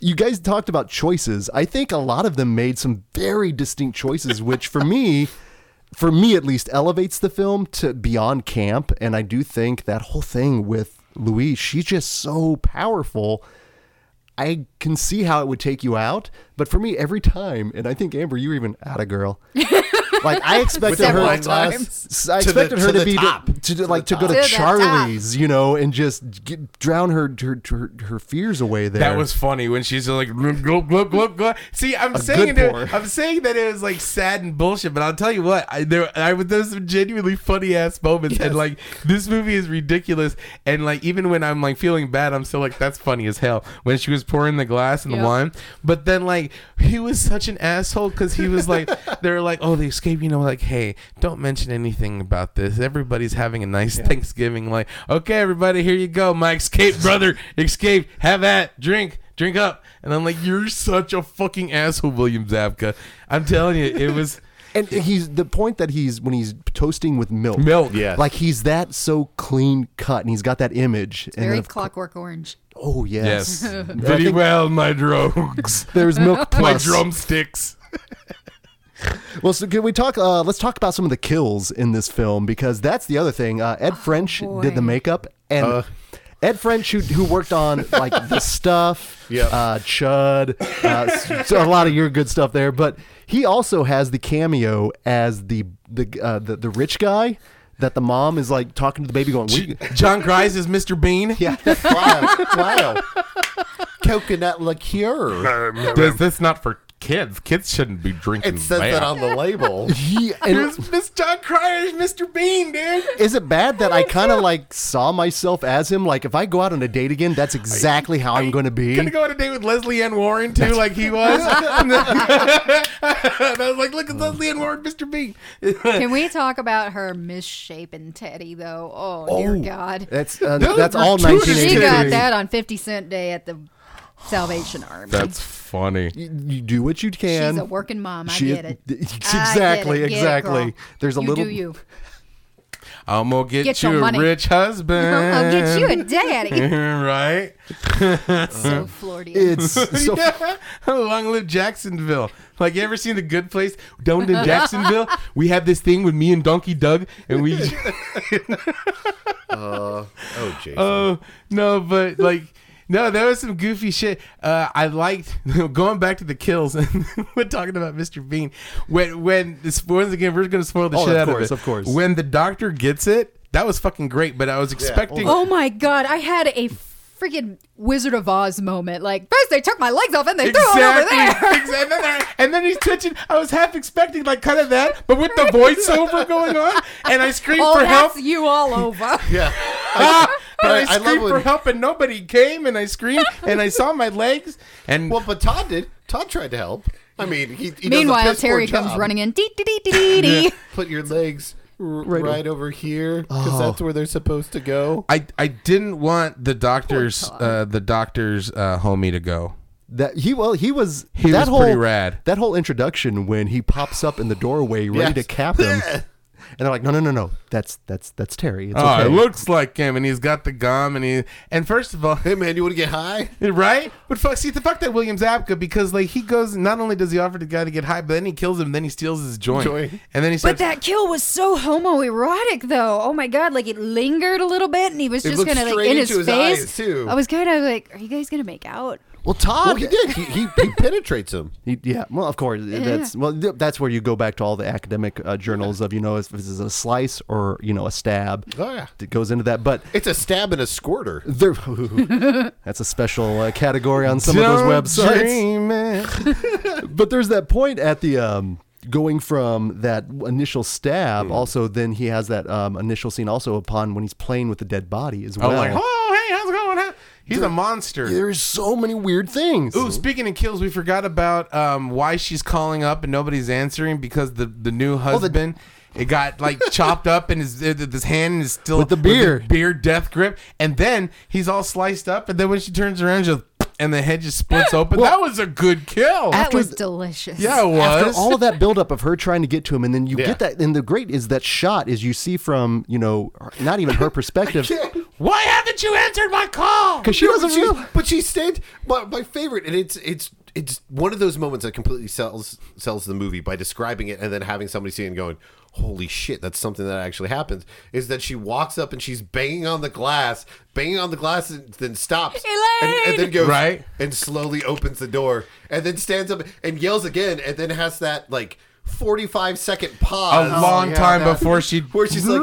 You guys talked about choices. I think a lot of them made some very distinct choices, which for me, for me at least, elevates the film to beyond camp. And I do think that whole thing with Louise, she's just so powerful. I can see how it would take you out, but for me, every time, and I think Amber, you were even at a girl. like I expected the her, wine glass S- I to the- expected her to to, the be top. to, to, To like the to go to To the top. Charlie's, you know, and just get, drown her her, her her fears away there. That was funny when she's like glug glug glug glug. glug. See, I'm saying good it. I'm saying that it was like sad and bullshit, but I'll tell you what, I there I was there's some genuinely funny ass moments, and like this movie is ridiculous, and like even when I'm like feeling bad, I'm still like that's funny as hell when she was pouring the glass and the wine, but then like he was such an asshole because he was like they're like oh they escape, you know, like hey don't mention anything about this, everybody's having a nice Thanksgiving, like okay everybody here you go, my escape brother, escape, have that drink drink up. And I'm like, you're such a fucking asshole, William Zabka. I'm telling you, it was and he's the point that he's when he's toasting with milk. milk. Yes. Like he's that so clean cut, and he's got that image. and Very then of- Clockwork Orange. Oh yes. Yes. Very well, my drugs. There's milk Plus. my drumsticks. Well, so can we talk? Uh, let's talk about some of the kills in this film because that's the other thing. Uh, Ed French boy. did the makeup, and Uh. Ed French, who, who worked on like the stuff, Yep. uh, Chud, uh, so a lot of your good stuff there. But he also has the cameo as the the uh, the, the rich guy that the mom is like talking to the baby, going, "We- John Grice is Mr. Bean. "Yeah, Wow, wow. Coconut liqueur. This, this not for kids. Kids shouldn't be drinking. It says that that on the label. He, and Here's Miss John Cryer, Mr. Bean, dude. is it bad that I kind of like saw myself as him? Like if I go out on a date again, that's exactly how I'm going to be. Gonna go on a date with Lesley Ann Warren too, like he was. and I was like, look at Lesley Ann Warren, Mr. Bean. Can we talk about her misshapen teddy though? Oh, dear God. That's uh, Those that's are all gratuitous She got that on 50 Cent Day at the Salvation Army. That's funny. You, you do what you can. She's a working mom. I She- get it. I get Exactly. Get it, exactly. There's a you little- Do you. I'm gonna get, Get you a money. rich husband. I'll get you a daddy. right? so Floridian. It's so yeah. Long live Jacksonville. Like you ever seen the Good Place down in Jacksonville? we have this thing with me and Donkey Doug, and we. Uh, oh, Jason. Oh no, but like no, there was some goofy shit. Uh, I liked going back to the kills and we're talking about Mr. Bean. When when this once again we're gonna spoil the Oh, shit of out course, of it. of course. When the doctor gets it, that was fucking great. But I was expecting. oh my God. I had a freaking Wizard of Oz moment. Like, first they took my legs off and they threw them over there. Exactly. And then, and then he's twitching. I was half expecting like kind of that, but with the voiceover going on, and I screamed Oh, for that's help. you all over. yeah. Ah! and I, I- I love screamed for when- help, and nobody came. And I screamed, and I saw my legs. And Well, but Todd did. Todd tried to help. I mean, he. he does a Meanwhile, piss poor Terry comes running in. Dee, dee, dee, dee, dee, dee. Put your legs r- right, over here because Oh. that's where they're supposed to go. I, I didn't want the doctor's uh, the doctor's uh, homie to go. that he well he was He that was whole pretty rad. that whole introduction when he pops up in the doorway ready to cap him, and they're like, no no no no, that's that's that's Terry. It's Oh, okay. it looks like him, and he's got the gum, and he and first of all, Hey man, you want to get high? right? But fuck, see, the fuck that William Zabka because like he goes, not only does he offer the guy to get high, but then he kills him, then he steals his joint, Joint. and then he But that kill was so homoerotic, though. Oh my god! Like it lingered a little bit, and he was It just looked kind of like straight in his into his face. eyes, too. I was kind of like, "Are you guys gonna make out?" Well Todd. Well, he did. He, he, he penetrates him. He- yeah, well, of course. That's well. th- That's where you go back to all the academic uh, journals of you know if this is a slice or you know a stab. Oh, yeah. it goes into that. But It's a stab and a squirter. that's a special uh, category on some of those Don't websites. dream it. But there's that point at the um, going from that initial stab. Hmm. Also, then he has that um, initial scene also upon when he's playing with the dead body as well. oh, hey, how's it going? Huh? He's a monster. There's so many weird things. Ooh, speaking of kills, we forgot about um, why she's calling up and nobody's answering because the the new the- husband. it got like chopped up and his his hand is still With the beer. beer death grip, and then he's all sliced up, and then when she turns around, just and the head just splits open. Well, that was a good kill. That After was delicious. yeah, it After was. all of that buildup of her trying to get to him, and then you Yeah. get that, and the great is that shot is you see from you know not even her perspective why haven't you answered my call? because she No, doesn't but, she, real- but she stayed. My, my favorite, and it's it's it's one of those moments that completely sells sells the movie by describing it and then having somebody see it and going, "Holy shit, that's something that actually happens." Is that she walks up and she's banging on the glass, banging on the glass, and then stops, and, and then goes Right. and slowly opens the door, and then stands up and yells again, and then has that like. 45 second pause A long time Yeah. before she where she's like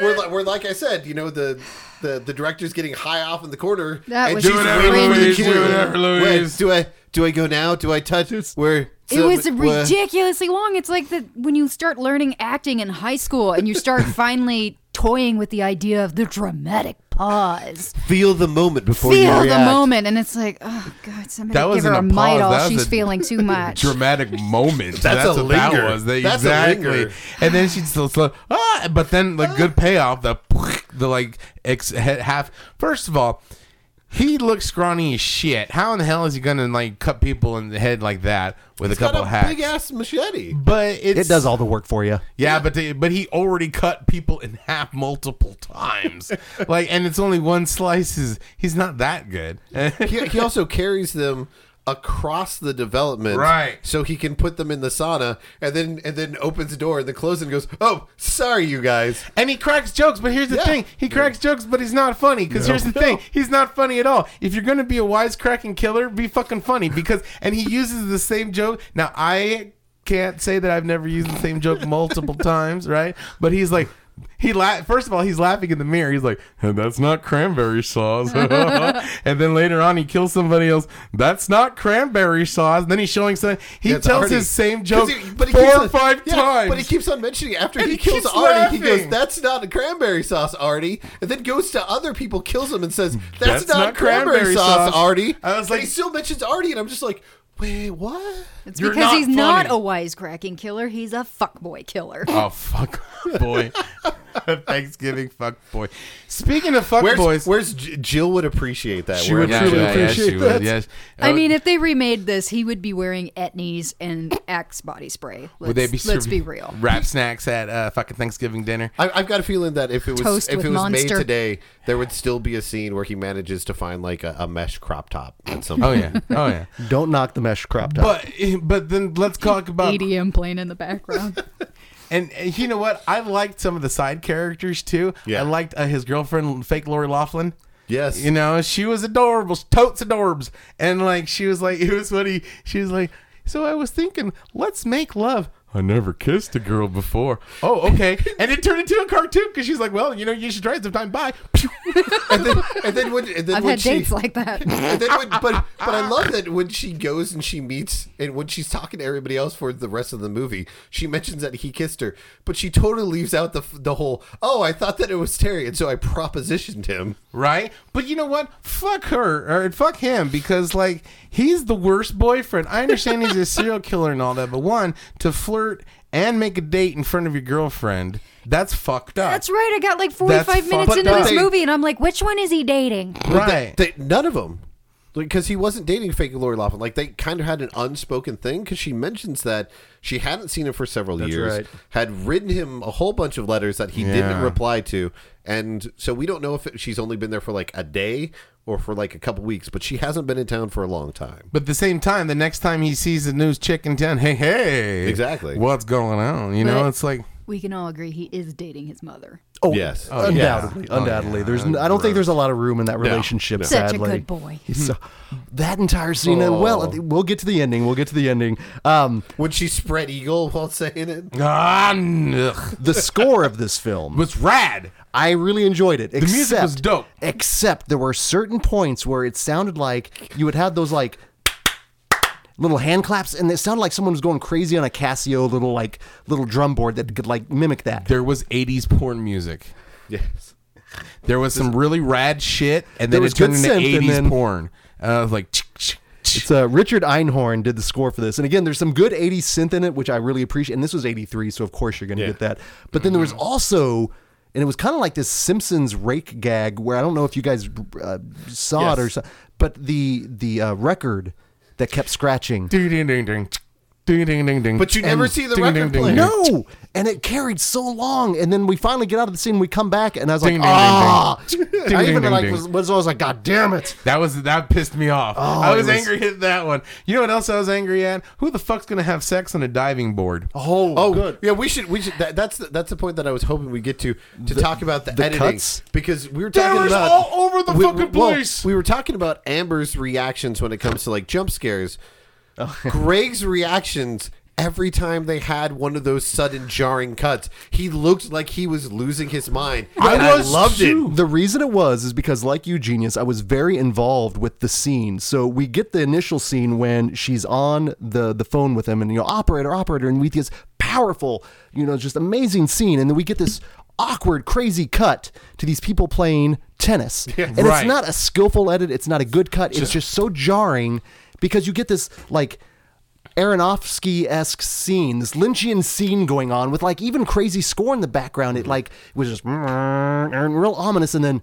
where, like- where like I said, you know, the the the director's getting high off in the corner. That and was she's whatever, waiting for the Louise, do whatever, Louise. Wait, do I do I go now? Do I touch it? where It was ridiculously long. It's like the when you start learning acting in high school and you start finally toying with the idea of the dramatic pause. Feel the moment before you react. Feel the moment, and it's like, oh god, somebody That give her a wasn't a pause, Midol. She's a feeling too much. dramatic moment. That's That's, a what that was. They- That's a exactly. linger. And then she'd still slow. Ah, but then the good payoff. The the like ex, half. First of all, he looks scrawny as shit. How in the hell is he gonna like cut people in the head like that with He's a couple got a hacks? big ass machete. but it's, it does all the work for you. Yeah, but they, but he already cut people in half multiple times. like, and it's only one slice. Is he's not that good? He, he also carries them across the development, Right. So he can put them in the sauna, and then and then opens the door and then closes and goes, "Oh, sorry, you guys." And he cracks jokes, but here's the Yeah. thing: he cracks jokes, but he's not funny. Because here's the thing: he's not funny at all. If you're gonna be a wisecracking killer, be fucking funny. Because and he uses the same joke. Now I can't say that I've never used the same joke multiple times, right? But he's like, he la- first of all he's laughing in the mirror. He's like, "That's not cranberry sauce." and then later on he kills somebody else. That's not cranberry sauce. And then he's showing something. He Yeah, tells Artie. his same joke he- four or on- five yeah, times. But he keeps on mentioning it. after And he, he kills Artie. He goes, "That's not a cranberry sauce, Artie," and then goes to other people, kills them, and says, "That's, That's not, not cranberry, cranberry sauce, sauce." Artie." I was And like- he still mentions Artie, and I'm just like, "Wait, what?" It's You're because not he's not a wisecracking killer. He's a fuckboy killer. Oh fuck boy. Thanksgiving fuck boy. Speaking of fuck Where's, boys, where's J- Jill would appreciate that? She would yeah, truly yeah, yeah, appreciate she would, that. yes. I mean, if they remade this, he would be wearing Etnies and Axe body spray. Let's, would they be let's be real. Rap Snacks at uh, fucking Thanksgiving dinner. I, I've got a feeling that if it was Toast if it was Monster. made today, there would still be a scene where he manages to find like a, a mesh crop top at some. Oh point. yeah, oh yeah. Don't knock the mesh crop top. But but then let's talk about EDM playing in the background. and, and you know what? I liked some of the side characters too. Yeah. I liked uh, his girlfriend, fake Lori Loughlin. Yes. You know, she was adorable, totes adorbs, and like she was like it was funny. She was like, so I was thinking, let's make love. I never kissed a girl before. Oh, okay. and it turned into a cartoon because she's like, well, you know, you should try it sometime. Bye. and then and then when and then I've when had she, dates like that. and then when, but but I love that when she goes and she meets and when she's talking to everybody else for the rest of the movie, she mentions that he kissed her, but she totally leaves out the the whole. Oh, I thought that it was Terry, and so I propositioned him. right? But you know what? Fuck her or fuck him because like he's the worst boyfriend. I understand he's a serial killer and all that, but one to flirt and make a date in front of your girlfriend, that's fucked up. That's right. I got like 45 That's minutes fucked into up. this They- movie, and I'm like, which one is he dating? right. They, none of them. Because he wasn't dating fake Lori Loughlin. Like, they kind of had an unspoken thing because she mentions that she hadn't seen him for several That's years, right. had written him a whole bunch of letters that he Yeah. didn't reply to. And so we don't know if it, she's only been there for like a day or for like a couple weeks, but she hasn't been in town for a long time. but at the same time, the next time he sees the news chick in town, hey, hey, Exactly. what's going on? You know, But- it's like We can all agree he is dating his mother. Oh, Yes. Oh, undoubtedly, yeah. Oh, undoubtedly. yeah. There's, n- I don't think there's a lot of room in that relationship. no. Such Sadly, a good boy. So that entire scene, and well, Oh. we'll get to the ending. We'll get to the ending. Um, When she spread eagle while saying it. ah, ugh. the score of this film was rad. I really enjoyed it. Except, music was dope. Except there were certain points where it sounded like you would have those like little hand claps, and it sounded like someone was going crazy on a Casio little like little drum board that could like mimic that. There was '80s porn music. Yes. There was some really rad shit, and There then was it turned into synth, 80s then- porn. Uh, like, It's uh, Richard Einhorn did the score for this, and again, there's some good '80s synth in it, which I really appreciate. And this was '83, so of course you're going to Yeah. get that. But then there was also, and it was kind of like this Simpsons rake gag, where I don't know if you guys uh, saw Yes. it or so, but the the uh, record that kept scratching. ding ding ding ding. Ding ding ding ding. But you never see the ding, record ding, ding, player. No, and it carried so long, and then we finally get out of the scene. We come back, and I was like, Ding, ding, ding, "Ah!" ding. I Ding, even ding, like ding, was, ding. was I was like, "God damn it!" That was that pissed me off. I it was, was- angry at that one. You know what else I was angry at? Who the fuck's gonna have sex on a diving board? Oh, Oh, good. Yeah, we should. We should. That, that's the, that's the point that I was hoping we get to to talk about the, the editing cuts? because we were talking was about all over the we, fucking well, place. we were talking about Amber's reactions when it comes to like jump scares. Oh. Greg's reactions every time they had one of those sudden jarring cuts, he looked like he was losing his mind. I And was loved too. it. The reason it was is because, like you, genius, I was very involved with the scene. So we get the initial scene when she's on the the phone with him, and you know, operator, operator, and we get this powerful, you know, just amazing scene, and then we get this awkward, crazy cut to these people playing tennis, and Right. it's not a skillful edit. It's not a good cut. it's just so jarring because you get this like. Aronofsky esque scene, this Lynchian scene going on with like even crazy score in the background. It mm-hmm. like it was just and real ominous, and then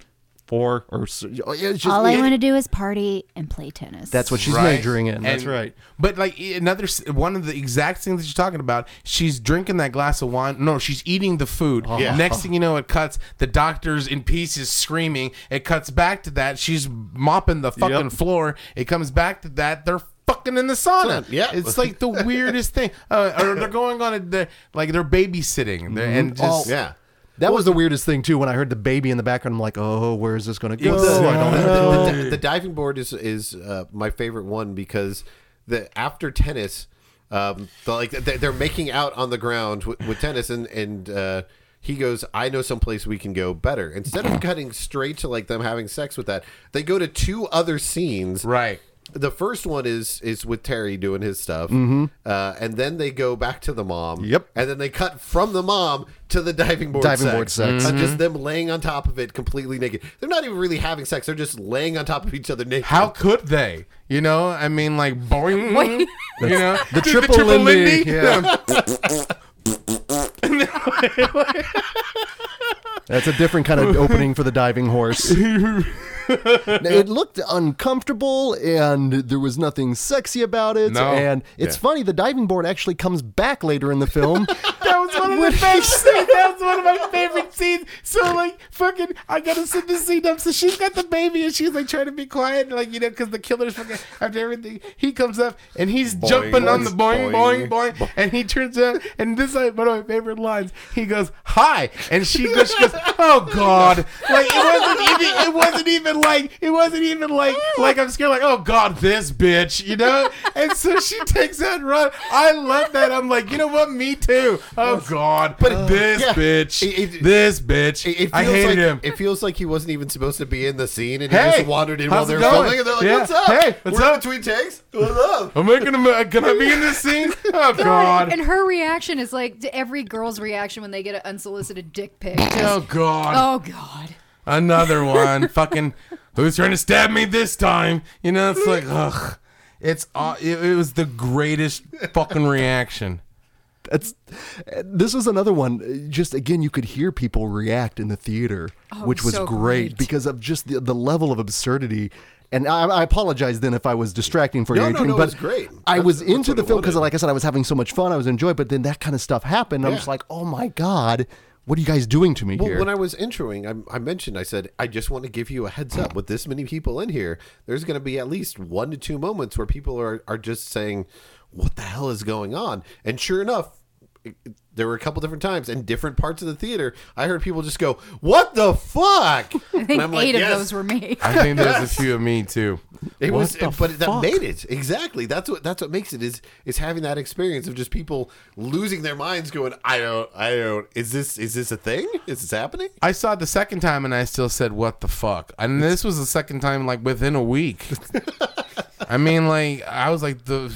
four or so, it's just All I it- want to do is party and play tennis. That's what she's Right. majoring in. That's And- right. But like another s- one of the exact things that you're talking about, she's drinking that glass of wine. No, she's eating the food. Yeah. Next thing you know, it cuts. The doctor's in pieces, screaming. It cuts back to that. She's mopping the fucking Yep. floor. It comes back to that. They're fucking in the sauna. Yeah. it's like the weirdest thing. Uh, or they're going on a they're, like they're babysitting They're- and just Oh, Yeah. That was the weirdest thing too. When I heard the baby in the background, I'm like, oh, where is this going to go? the, I don't know. the- the- the diving board is is uh, my favorite one because the after tennis, um, the, like they- they're making out on the ground with, with tennis and and uh, he goes, I know someplace we can go better. Instead of cutting straight to like them having sex with that, they go to two other scenes. Right. The first one is is with Terry doing his stuff, uh, and then they go back to the mom. Mm-hmm. Yep. and then they cut from the mom to the diving board. Diving sex. board sex. Uh, just them laying on top of it, completely naked. They're not even really having sex; they're just laying on top of each other naked. How could they? You know, I mean, like boing. you know, the triple Lindy, yeah. That's a different kind of opening for the diving horse. it looked uncomfortable and there was nothing sexy about it. No. And it's funny, the diving board actually comes back later in the film. That was one of the best scenes. That was one of my favorite scenes. So like, fucking, I gotta set this scene up. So she's got the baby and she's like trying to be quiet, like you know, because the killer's fucking after everything. He comes up and he's jumping on the boing, boing, boing, and he turns out and this is like one of my favorite lines. He goes, "Hi," and she goes, she goes, "Oh God!" Like it wasn't even. It wasn't even like. It wasn't even like. Oh. Like I'm scared. Like, oh God, this bitch, you know. And so she takes that run. I love that. I'm like, you know what? Me too. Oh God, but this yeah. bitch, It- it- this bitch. It, it I feels hated like, him. It feels like he wasn't even supposed to be in the scene, and he Hey, just wandered in while they it were filming, and they're like, Yeah. "What's up? Hey, what's We're up?" in between takes. What's up?" I'm making him. Can I be in this scene? Oh God. And her reaction is like every girl's reaction when they get an unsolicited dick pic. Oh, just, Oh God. oh God. Another one. Fucking. Who's trying to stab me this time? You know, it's like, ugh. It's. Uh, it, it was the greatest fucking reaction. That's this was another one. Just again, you could hear people react in the theater, Oh, which was so great, great. because of just the, the level of absurdity. And I, I apologize then if I was distracting for No, you, no, Adrian, no, but it's great. I That's- was into the film because, like I said, I was having so much fun. I was enjoying, but then that kind of stuff happened. I'm just like, oh my god, what are you guys doing to me Well, here? when I was introing, I, I mentioned, I said, I just want to give you a heads up. With this many people in here, there's going to be at least one to two moments where people are, are just saying, What the hell is going on? And sure enough, there were a couple different times in different parts of the theater. I heard people just go, "What the fuck?" I think eight of those were me. I think there's a few of me too. It What was, the but that made it exactly. That's what that's what makes it is is having that experience of just people losing their minds, going, "I don't, I don't. Is this is this a thing? Is this happening?" I saw it the second time and I still said, "What the fuck?" And this was the second time, like within a week. I mean, like I was like, "The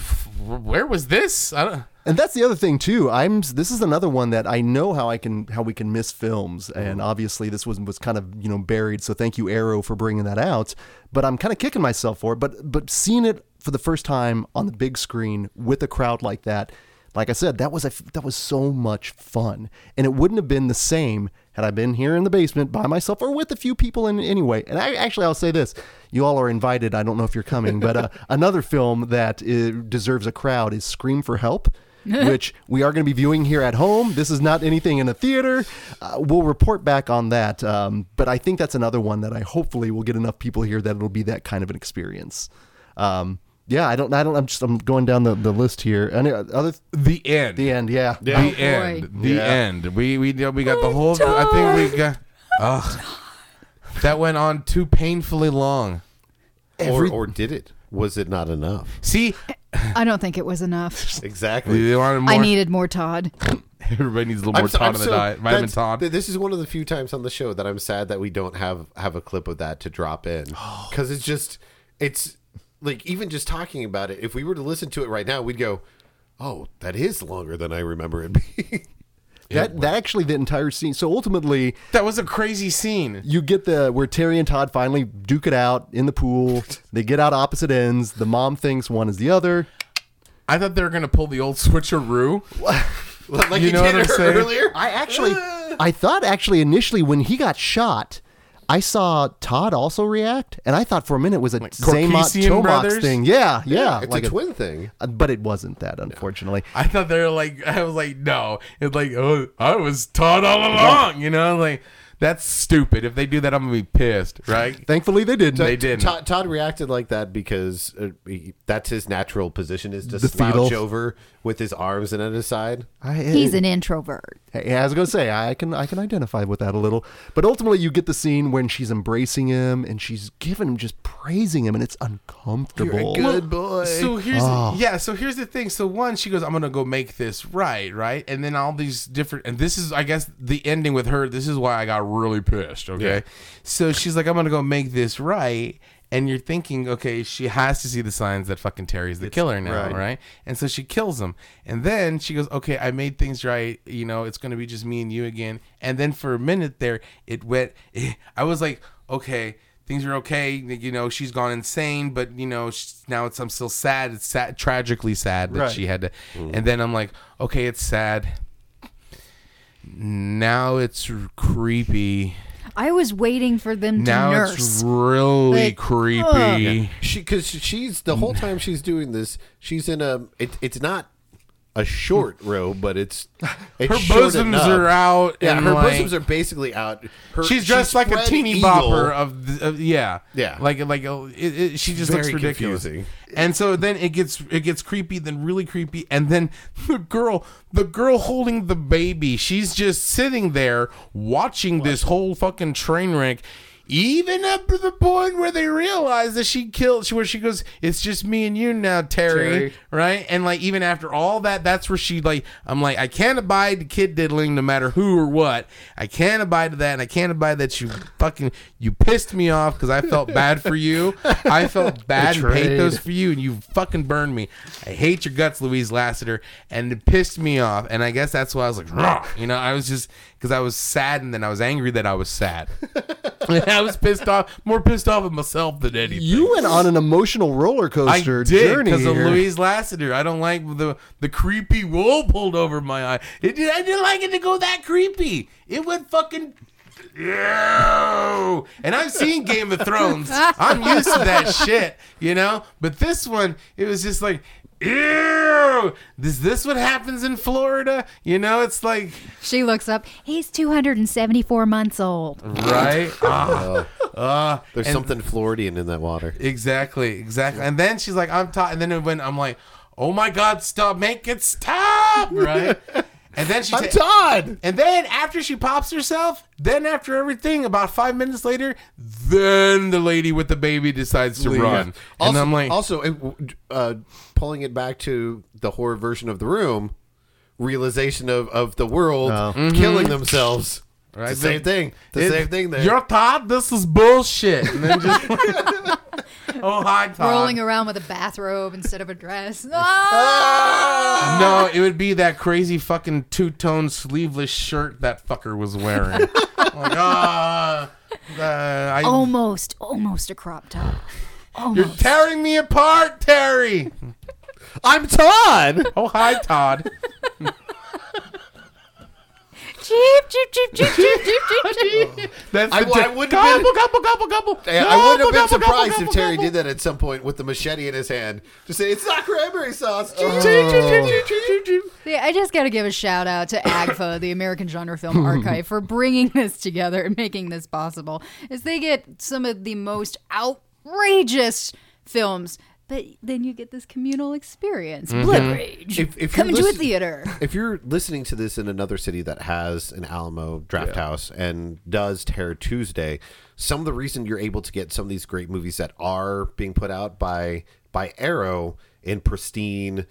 where was this?" I don't. And that's the other thing too. I'm this is another one that I know how I can how we can miss films, and obviously this was was kind of you know buried. So thank you Arrow for bringing that out. But I'm kind of kicking myself for it. But but seeing it for the first time on the big screen with a crowd like that, like I said, that was a that was so much fun, and it wouldn't have been the same had I been here in the basement by myself or with a few people in anyway. And I actually I'll say this: you all are invited. I don't know if you're coming, but uh, another film that uh, deserves a crowd is Scream for Help which we are going to be viewing here at home. This is not anything in a theater. Uh, we'll report back on that. Um, but I think that's another one that I hopefully will get enough people here that it'll be that kind of an experience. Um, yeah, I don't, I don't, I'm just, I'm going down the, the list here. Any other, The end. the end, yeah. The Oh, boy. end. The Yeah. end. We we we got the whole. I think we got. Ugh. That went on too painfully long. Every- or or did it? Was it not enough? See, I don't think it was enough. Exactly. we wanted more. I needed more Todd. Everybody needs a little more so- Todd in the so- diet. Vitamin that's- Todd. th- This is one of the few times on the show that I'm sad that we don't have have a clip of that to drop in because it's just it's like even just talking about it. If we were to listen to it right now, we'd go, "Oh, that is longer than I remember it being." That, that actually, the entire scene. So ultimately, That was a crazy scene. you get the where Terry and Todd finally duke it out in the pool. They get out opposite ends. The mom thinks one is the other. I thought they were gonna pull the old switcheroo. like You you, know did what I'm saying? earlier. I actually, I thought actually initially when he got shot, I saw Todd also react, and I thought for a minute it was a Zaymot Corsican brothers? thing. Yeah, yeah, it's like a twin thing. uh, but it wasn't that, unfortunately. I thought they were like. I was like, no. It's like, oh, I was Todd all along. You know, like that's stupid. If they do that, I'm gonna be pissed. Right? Thankfully, they didn't. They didn't. Todd, Todd reacted like that because uh, he, that's his natural position is to The slouch fetal. over with his arms and at his side. I, He's an introvert. Hey, I was gonna say I can I can identify with that a little, but ultimately you get the scene when she's embracing him and she's giving him just praising him, and it's uncomfortable. good boy. So here's Oh. yeah. So here's the thing. So one, she goes, "I'm gonna go make this right, right," and then all these different, and this is, I guess, the ending with her. This is why I got really pissed. Okay, Yeah. so she's like, "I'm gonna go make this right," and you're thinking, okay, she has to see the signs that fucking Terry's the killer now, right. right. And so she kills him, and then she goes, "Okay, I made things right. You know, it's gonna be just me and you again." And then for a minute there, it went. I was like, okay things are okay. You know, she's gone insane, but you know, she's, now it's I'm still sad. It's sad, tragically sad that Right. she had to. Mm. And then I'm like, okay, it's sad. Now it's creepy. I was waiting for them to Now nurse. it's really Like, creepy. She because she's the whole time she's doing this, she's in a. It, it's not a short robe, but it's, it's Her bosoms are out. Yeah, her like, bosoms are basically out. Her, She's dressed like a teeny eagle. bopper of, the, of yeah, Yeah. like like uh, it, it, she just looks ridiculous. confusing. And so then it gets it gets creepy, then really creepy, and then the girl, the girl holding the baby, she's just sitting there watching this whole fucking train wreck. Even up to the point where they realize that she killed, where she goes, "It's just me and you now, Terry." Terry. right? And like even after all that, that's where she like I'm like I can't abide the kid diddling no matter who or what. I can't abide to that, and I can't abide that you fucking you pissed me off because I felt bad for you. I felt bad and Betrayed. pathos for you, and you fucking burned me. I hate your guts, Louise lassiter and it pissed me off. And I guess that's why I was like, "Rah!" you know, I was just because I was sad, and then I was angry that I was sad. I was pissed off, more pissed off at myself than anything. You went on an emotional roller I coaster did journey because of. Louise Lasseter. I don't like the the creepy wool pulled over my eye. It, I didn't like it to go that creepy. It went fucking. Ew. And I've seen Game of Thrones. I'm used to that shit, you know. But this one, it was just like, ew. Is this what happens in Florida? You know, it's like, She looks up. He's 274 months old. right? Ah, ah. There's And- something Floridian in that water. Exactly, exactly. And then she's like, I'm tired. And then when I'm like, oh my God, stop, make it stop, right? And then she I'm ta- Todd. and then after she pops herself, then after everything, about five minutes later, then the lady with the baby decides to run. Also, and I'm like, also it- uh, pulling it back to the horror version of the room, realization of, of the world killing themselves. Right, It's the same thing. The it- same thing there. You're Todd. This is bullshit. And then just, oh hi Todd. Rolling around with a bathrobe instead of a dress. Ah! No, it would be that crazy fucking two tone sleeveless shirt that fucker was wearing. like, ah, uh, I, Almost, almost a crop top. you're tearing me apart, Terry. I'm Todd. Oh, hi, Todd. Cheep, cheep, cheep, cheep, cheep, cheep, cheep, cheep. That's I- the I Ter- wouldn't have gobble, been- gobble, gobble, gobble. Yeah, I wouldn't have been Gobble, gobble, surprised gobble, if Terry gobble. did that at some point with the machete in his hand. Just say it's not cranberry sauce. Yeah, I just got to give a shout out to AGFA, the American Genre Film Archive, for bringing this together and making this possible. As they get some of the most outrageous films, but then you get this communal experience. Mm-hmm. Blood Rage. If- if you're Coming to a theater. if you're listening to this in another city that has an Alamo Drafthouse and does Terror Tuesday, some of the reason you're able to get some of these great movies that are being put out by by Arrow in pristine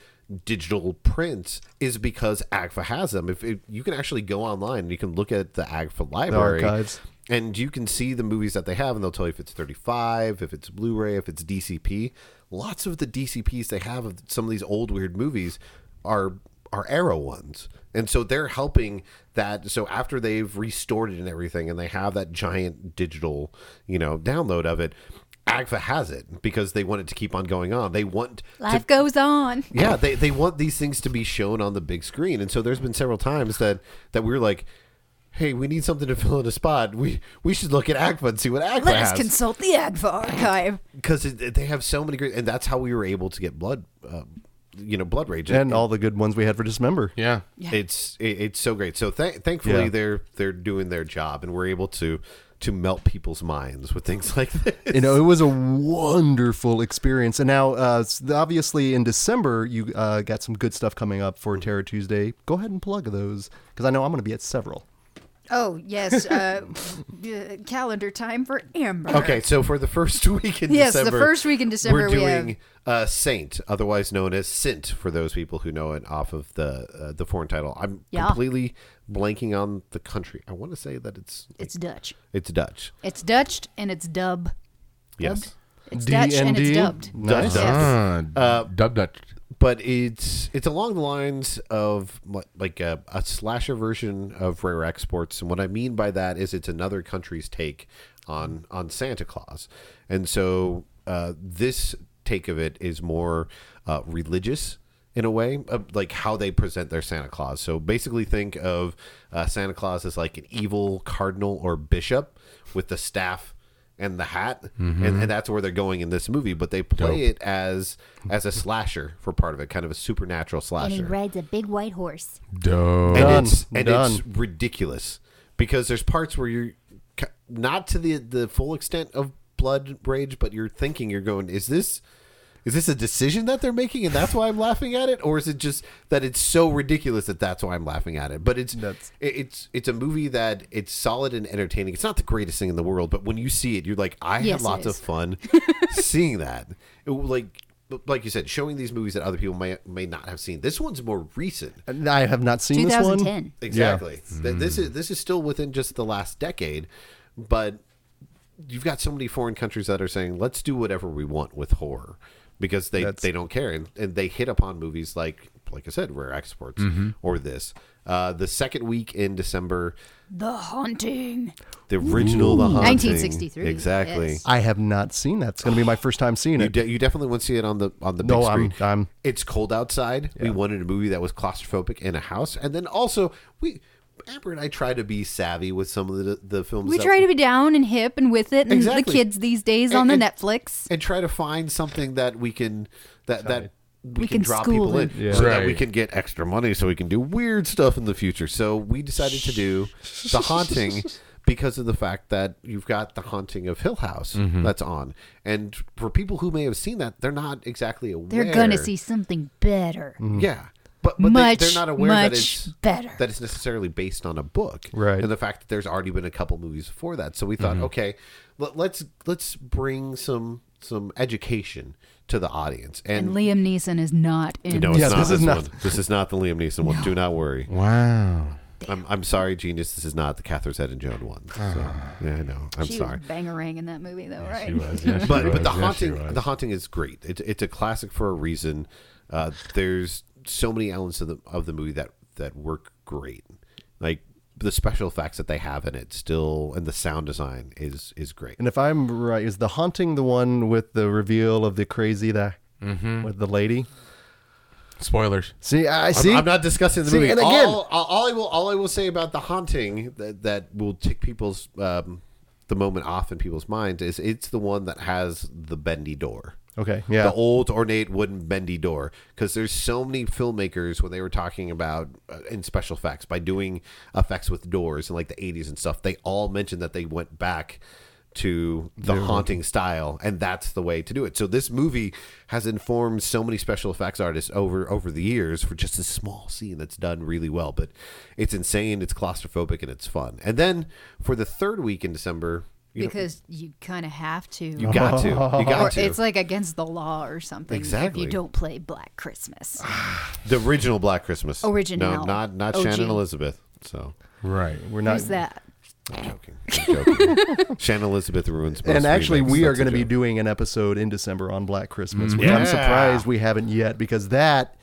digital prints is because AGFA has them. If, if you can actually go online and you can look at the AGFA library archives. and you can see the movies that they have and they'll tell you if it's 35 if it's blu-ray if it's dcp lots of the dcps they have of some of these old weird movies are are arrow ones. And so they're helping that so after they've restored it and everything and they have that giant digital you know download of it agfa has it because they want it to keep on going on. They want to Life goes on. yeah, they, they want these things to be shown on the big screen, and so there's been several times that that we are like, "Hey, we need something to fill in a spot. We we should look at AGFA and see what AGFA Let us has consult the AGFA archive. because they have so many great, and that's how we were able to get blood, uh, you know, blood rage and all the good ones we had for Dismember. Yeah. It's it, it's so great. So th- thankfully Yeah. they're they're doing their job, and we're able to to melt people's minds with things like this. you know, it was a wonderful experience. And now, uh, obviously, in December, you uh, got some good stuff coming up for Terror Tuesday. Go ahead and plug those because I know I'm going to be at several. Oh yes, uh, uh, calendar time for Amber. Okay, so for the first week in Yes, the December, first week in December we're we have- doing uh, Saint, otherwise known as Sint, for those people who know it off of the uh, the foreign title. I'm Yeah. completely blanking on the country. I want to say that it's It's Dutch. it's Dutch. It's Dutch and it's dub. Yes, It's Dutch and it's dubbed. Nice. Dutch. Yes. Ah, dub Dutch. But it's it's along the lines of like a, a slasher version of Rare Exports, and what I mean by that is it's another country's take on on Santa Claus, and so uh, this take of it is more uh, religious in a way, like how they present their Santa Claus. So basically, think of uh, Santa Claus as like an evil cardinal or bishop with the staff and the hat, and, mm-hmm. and that's where they're going in this movie. But they play it as as a slasher for part of it, kind of a supernatural slasher. And he slasher, rides a big white horse. Dope. and Done. it's and it's ridiculous because there's parts where you're not to the the full extent of blood rage, but you're thinking you're going, is this is this a decision that they're making and that's why I'm laughing at it, or is it just that it's so ridiculous that that's why I'm laughing at it? But it's That's- it- it's it's a movie that it's solid and entertaining. It's not the greatest thing in the world, but when you see it, you're like, I Yes, had it lots of is. fun seeing that. It, like like you said, showing these movies that other people may may not have seen. This one's more recent. Uh, I have not seen this one. 2010. Exactly. Th- This hmm. is this is still within just the last decade, but you've got so many foreign countries that are saying, "Let's do whatever we want with horror," because they That's- they don't care, and, and they hit upon movies like like I said, rare exports or this. Uh, the second week in December, The Haunting. the original, the haunting, 1963, exactly. yes. I have not seen that. It's going to be my first time seeing You, it. de- you definitely want to see it on the on the big No, I'm- screen. I'm- It's cold outside. We wanted a movie that was claustrophobic in a house, and then also we Amber and I try to be savvy with some of the the films. We that try to be down and hip and with it, and Exactly. the kids these days And- on the and- Netflix. and try to find something that we can that that we, We can, can draw school people in. Yeah. so that we can get extra money, so we can do weird stuff in the future. So we decided to do the haunting because of the fact that you've got the haunting of Hill House Mm-hmm. that's on, and for people who may have seen that, they're not exactly aware. They're gonna see something better, yeah. But, but much, they, they're not aware that it's better. that it's necessarily based on a book, Right. And the fact that there's already been a couple movies before that, so we thought, Mm-hmm. okay, let, let's let's bring some some education to the audience. and And, Liam Neeson is not in. no, it's Yeah, not this this, is not- one. This is not the Liam Neeson one. Do not worry. Wow. I'm, I'm sorry, genius. This is not the Catherine Zeta-Jones one. So, yeah, I know. I'm she sorry. was bangerang in that movie, though, right? She was. Yeah, she but was. but the Yeah, haunting was. the haunting is great. It's it's a classic for a reason. Uh, there's so many elements of the of the movie that that work great. Like the special effects that they have in it still and the sound design is is great. And if I'm right, is the haunting the one with the reveal of the crazy that Mm-hmm. with the lady? Spoilers. See, I I'm, see. I'm not discussing the See, movie. and again- all, all, all I will all I will say about the haunting that, that will tick people's um, the moment off in people's minds is it's the one that has the bendy door. Okay, yeah. the old ornate wooden bendy door. Because there's so many filmmakers when they were talking about uh, in special effects by doing effects with doors in like the 80s and stuff they all mentioned that they went back to the haunting style and that's the way to do it. So this movie has informed so many special effects artists over over the years for just a small scene that's done really well but it's insane it's claustrophobic and it's fun. And then for the third week in december because you kind of have to. you got to you got or to it's like against the law or something. Exactly. If you don't play Black Christmas. The original Black Christmas. Original. No, not not OG. Shannon Elizabeth. So Right. We're not. Who's that? I'm joking. I'm joking. Shannon Elizabeth ruins. most And actually, remakes. we are That's a going to be doing an episode in December on Black Christmas, which mm. Yeah. I'm surprised we haven't yet because that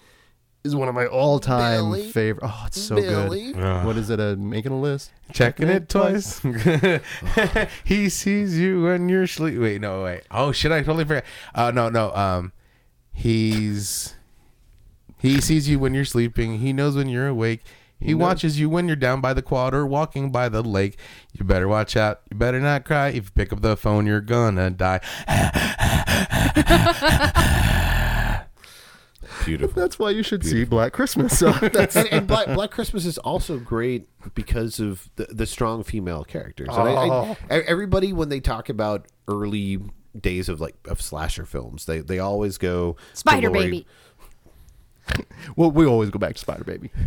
is one of my all-time Billy. favorite. Oh, it's so Billy. good. What is it? Uh, making a list? Checking it twice. he sees you when you're sleep. Wait, no, wait. Oh shit! I totally forgot. Uh, no, no. Um, he's he sees you when you're sleeping. He knows when you're awake. He watches you when you're down by the quad or walking by the lake. You better watch out. You better not cry. If you pick up the phone, you're gonna die. beautiful. That's why you should see Black Christmas. So that's and, and Black, Black Christmas is also great because of the, the strong female characters. And I, I, oh. e- everybody, when they talk about early days of like of slasher films, they they always go Spider Laurie- Baby. well, we always go back to Spider Baby.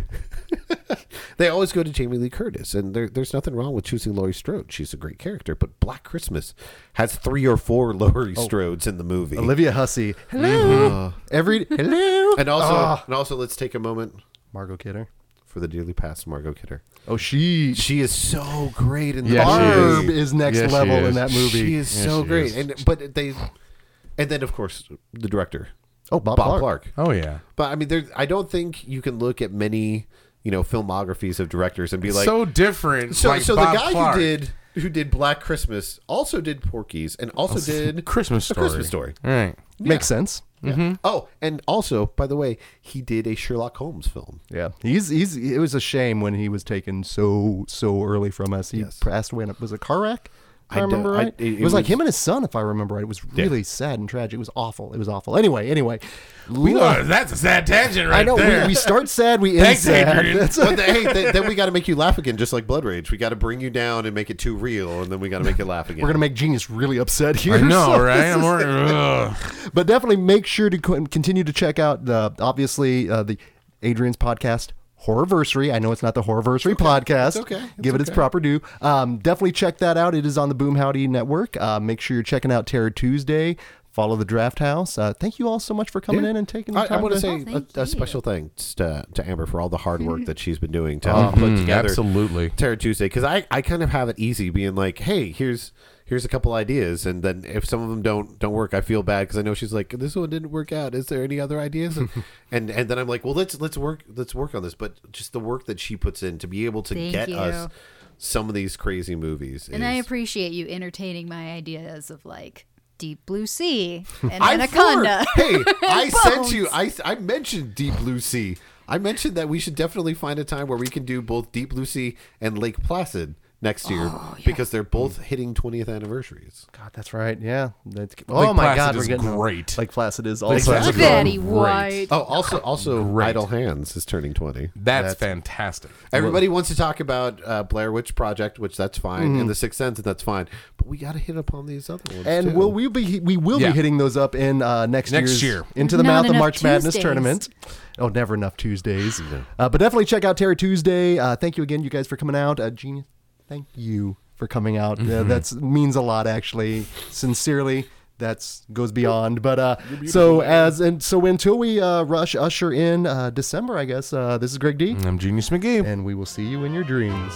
They always go to Jamie Lee Curtis, and there, there's nothing wrong with choosing Laurie Strode. She's a great character, but Black Christmas has three or four Laurie Strodes in the movie. Olivia Hussey. Hello. Every hello. and also, Ah. and also, let's take a moment Margot Kidder. for the dearly passed Margot Kidder. Oh, she. She is so great in the Yeah, she Barb is. is. next Yeah, level is. in that movie. She is Yeah, so she great, is. and but they, and then of course the director oh, Bob, Bob Clark. Clark. Oh yeah. But I mean, there. I don't think you can look at many, you know, filmographies of directors and be like, so different. so. like so Bob the guy Clark. who did who did Black Christmas also did Porky's and also did Christmas A Story. Christmas Story. Right. Makes sense. Mm-hmm. Oh, and also, by the way, he did a Sherlock Holmes film. Yeah, he's he's. It was a shame when he was taken so so early from us. He Yes. passed away. in a- Was a car wreck? If I, I don't- remember I- it- it, it was, like him and his son, if I remember right. It was really sad and tragic. It was awful. It was awful. Anyway, anyway. We Lo- are, that's a sad tangent right I know there. we, we start sad, we end Thanks, sad. That's But the, hey, th- then we got to make you laugh again, just like Blood Rage. We got to bring you down and make it too real, and then we got to make you laugh again. We're gonna make Genius really upset here. I know, so right? this I'm is- but definitely make sure to co- continue to check out the obviously uh, the Adrian's podcast Horrorversary. I know it's not the Horrorversary podcast. It's okay. It's Give it its proper due. Um, definitely check that out. It is on the Boom Howdy Network. Uh, make sure you're checking out Terror Tuesday. Follow the Drafthouse. Uh, thank you all so much for coming Yeah. in and taking the I, I want to to say Oh, a, a special thanks to, to Amber for all the hard work that she's been doing to help put together absolutely. Terror Tuesday. Because I, I kind of have it easy being like, hey, here's here's a couple ideas, and then if some of them don't don't work, I feel bad because I know she's like, this one didn't work out. Is there any other ideas? And and, and then I'm like, well, let's let's work let's work on this. But just the work that she puts in to be able to Thank get you. us some of these crazy movies. And I appreciate you entertaining my ideas of like Deep Blue Sea and I'm Anaconda. for- Hey, I sent you. I I mentioned Deep Blue Sea. I mentioned that we should definitely find a time where we can do both Deep Blue Sea and Lake Placid next year Oh, because they're both hitting 20th anniversaries. God, that's right. Yeah. That's, oh Lake my Placid God, is we're getting great. Lake Placid is also. Placid is Betty Great. White. Oh, also also Great. Idle Hands is turning 20. That's, fantastic. Everybody wants to talk about uh, Blair Witch Project, which that's fine, and The Sixth Sense, and that's fine. But we got to hit upon these other ones And too. will we be we will Yeah. be hitting those up in uh, next Next year's year. into the Not mouth of enough March Madness tournament. Oh, never enough Tuesdays. Uh, but definitely check out Terror Tuesday. Uh, thank you again, you guys, for coming out. Uh, Genius, thank you for coming out. Uh, that's means a lot, actually. Sincerely. That's goes beyond, but uh, so as and so until we uh, rush usher in uh, December, I guess uh, this is Greg D, I'm Genius McGee. and we will see you in your dreams.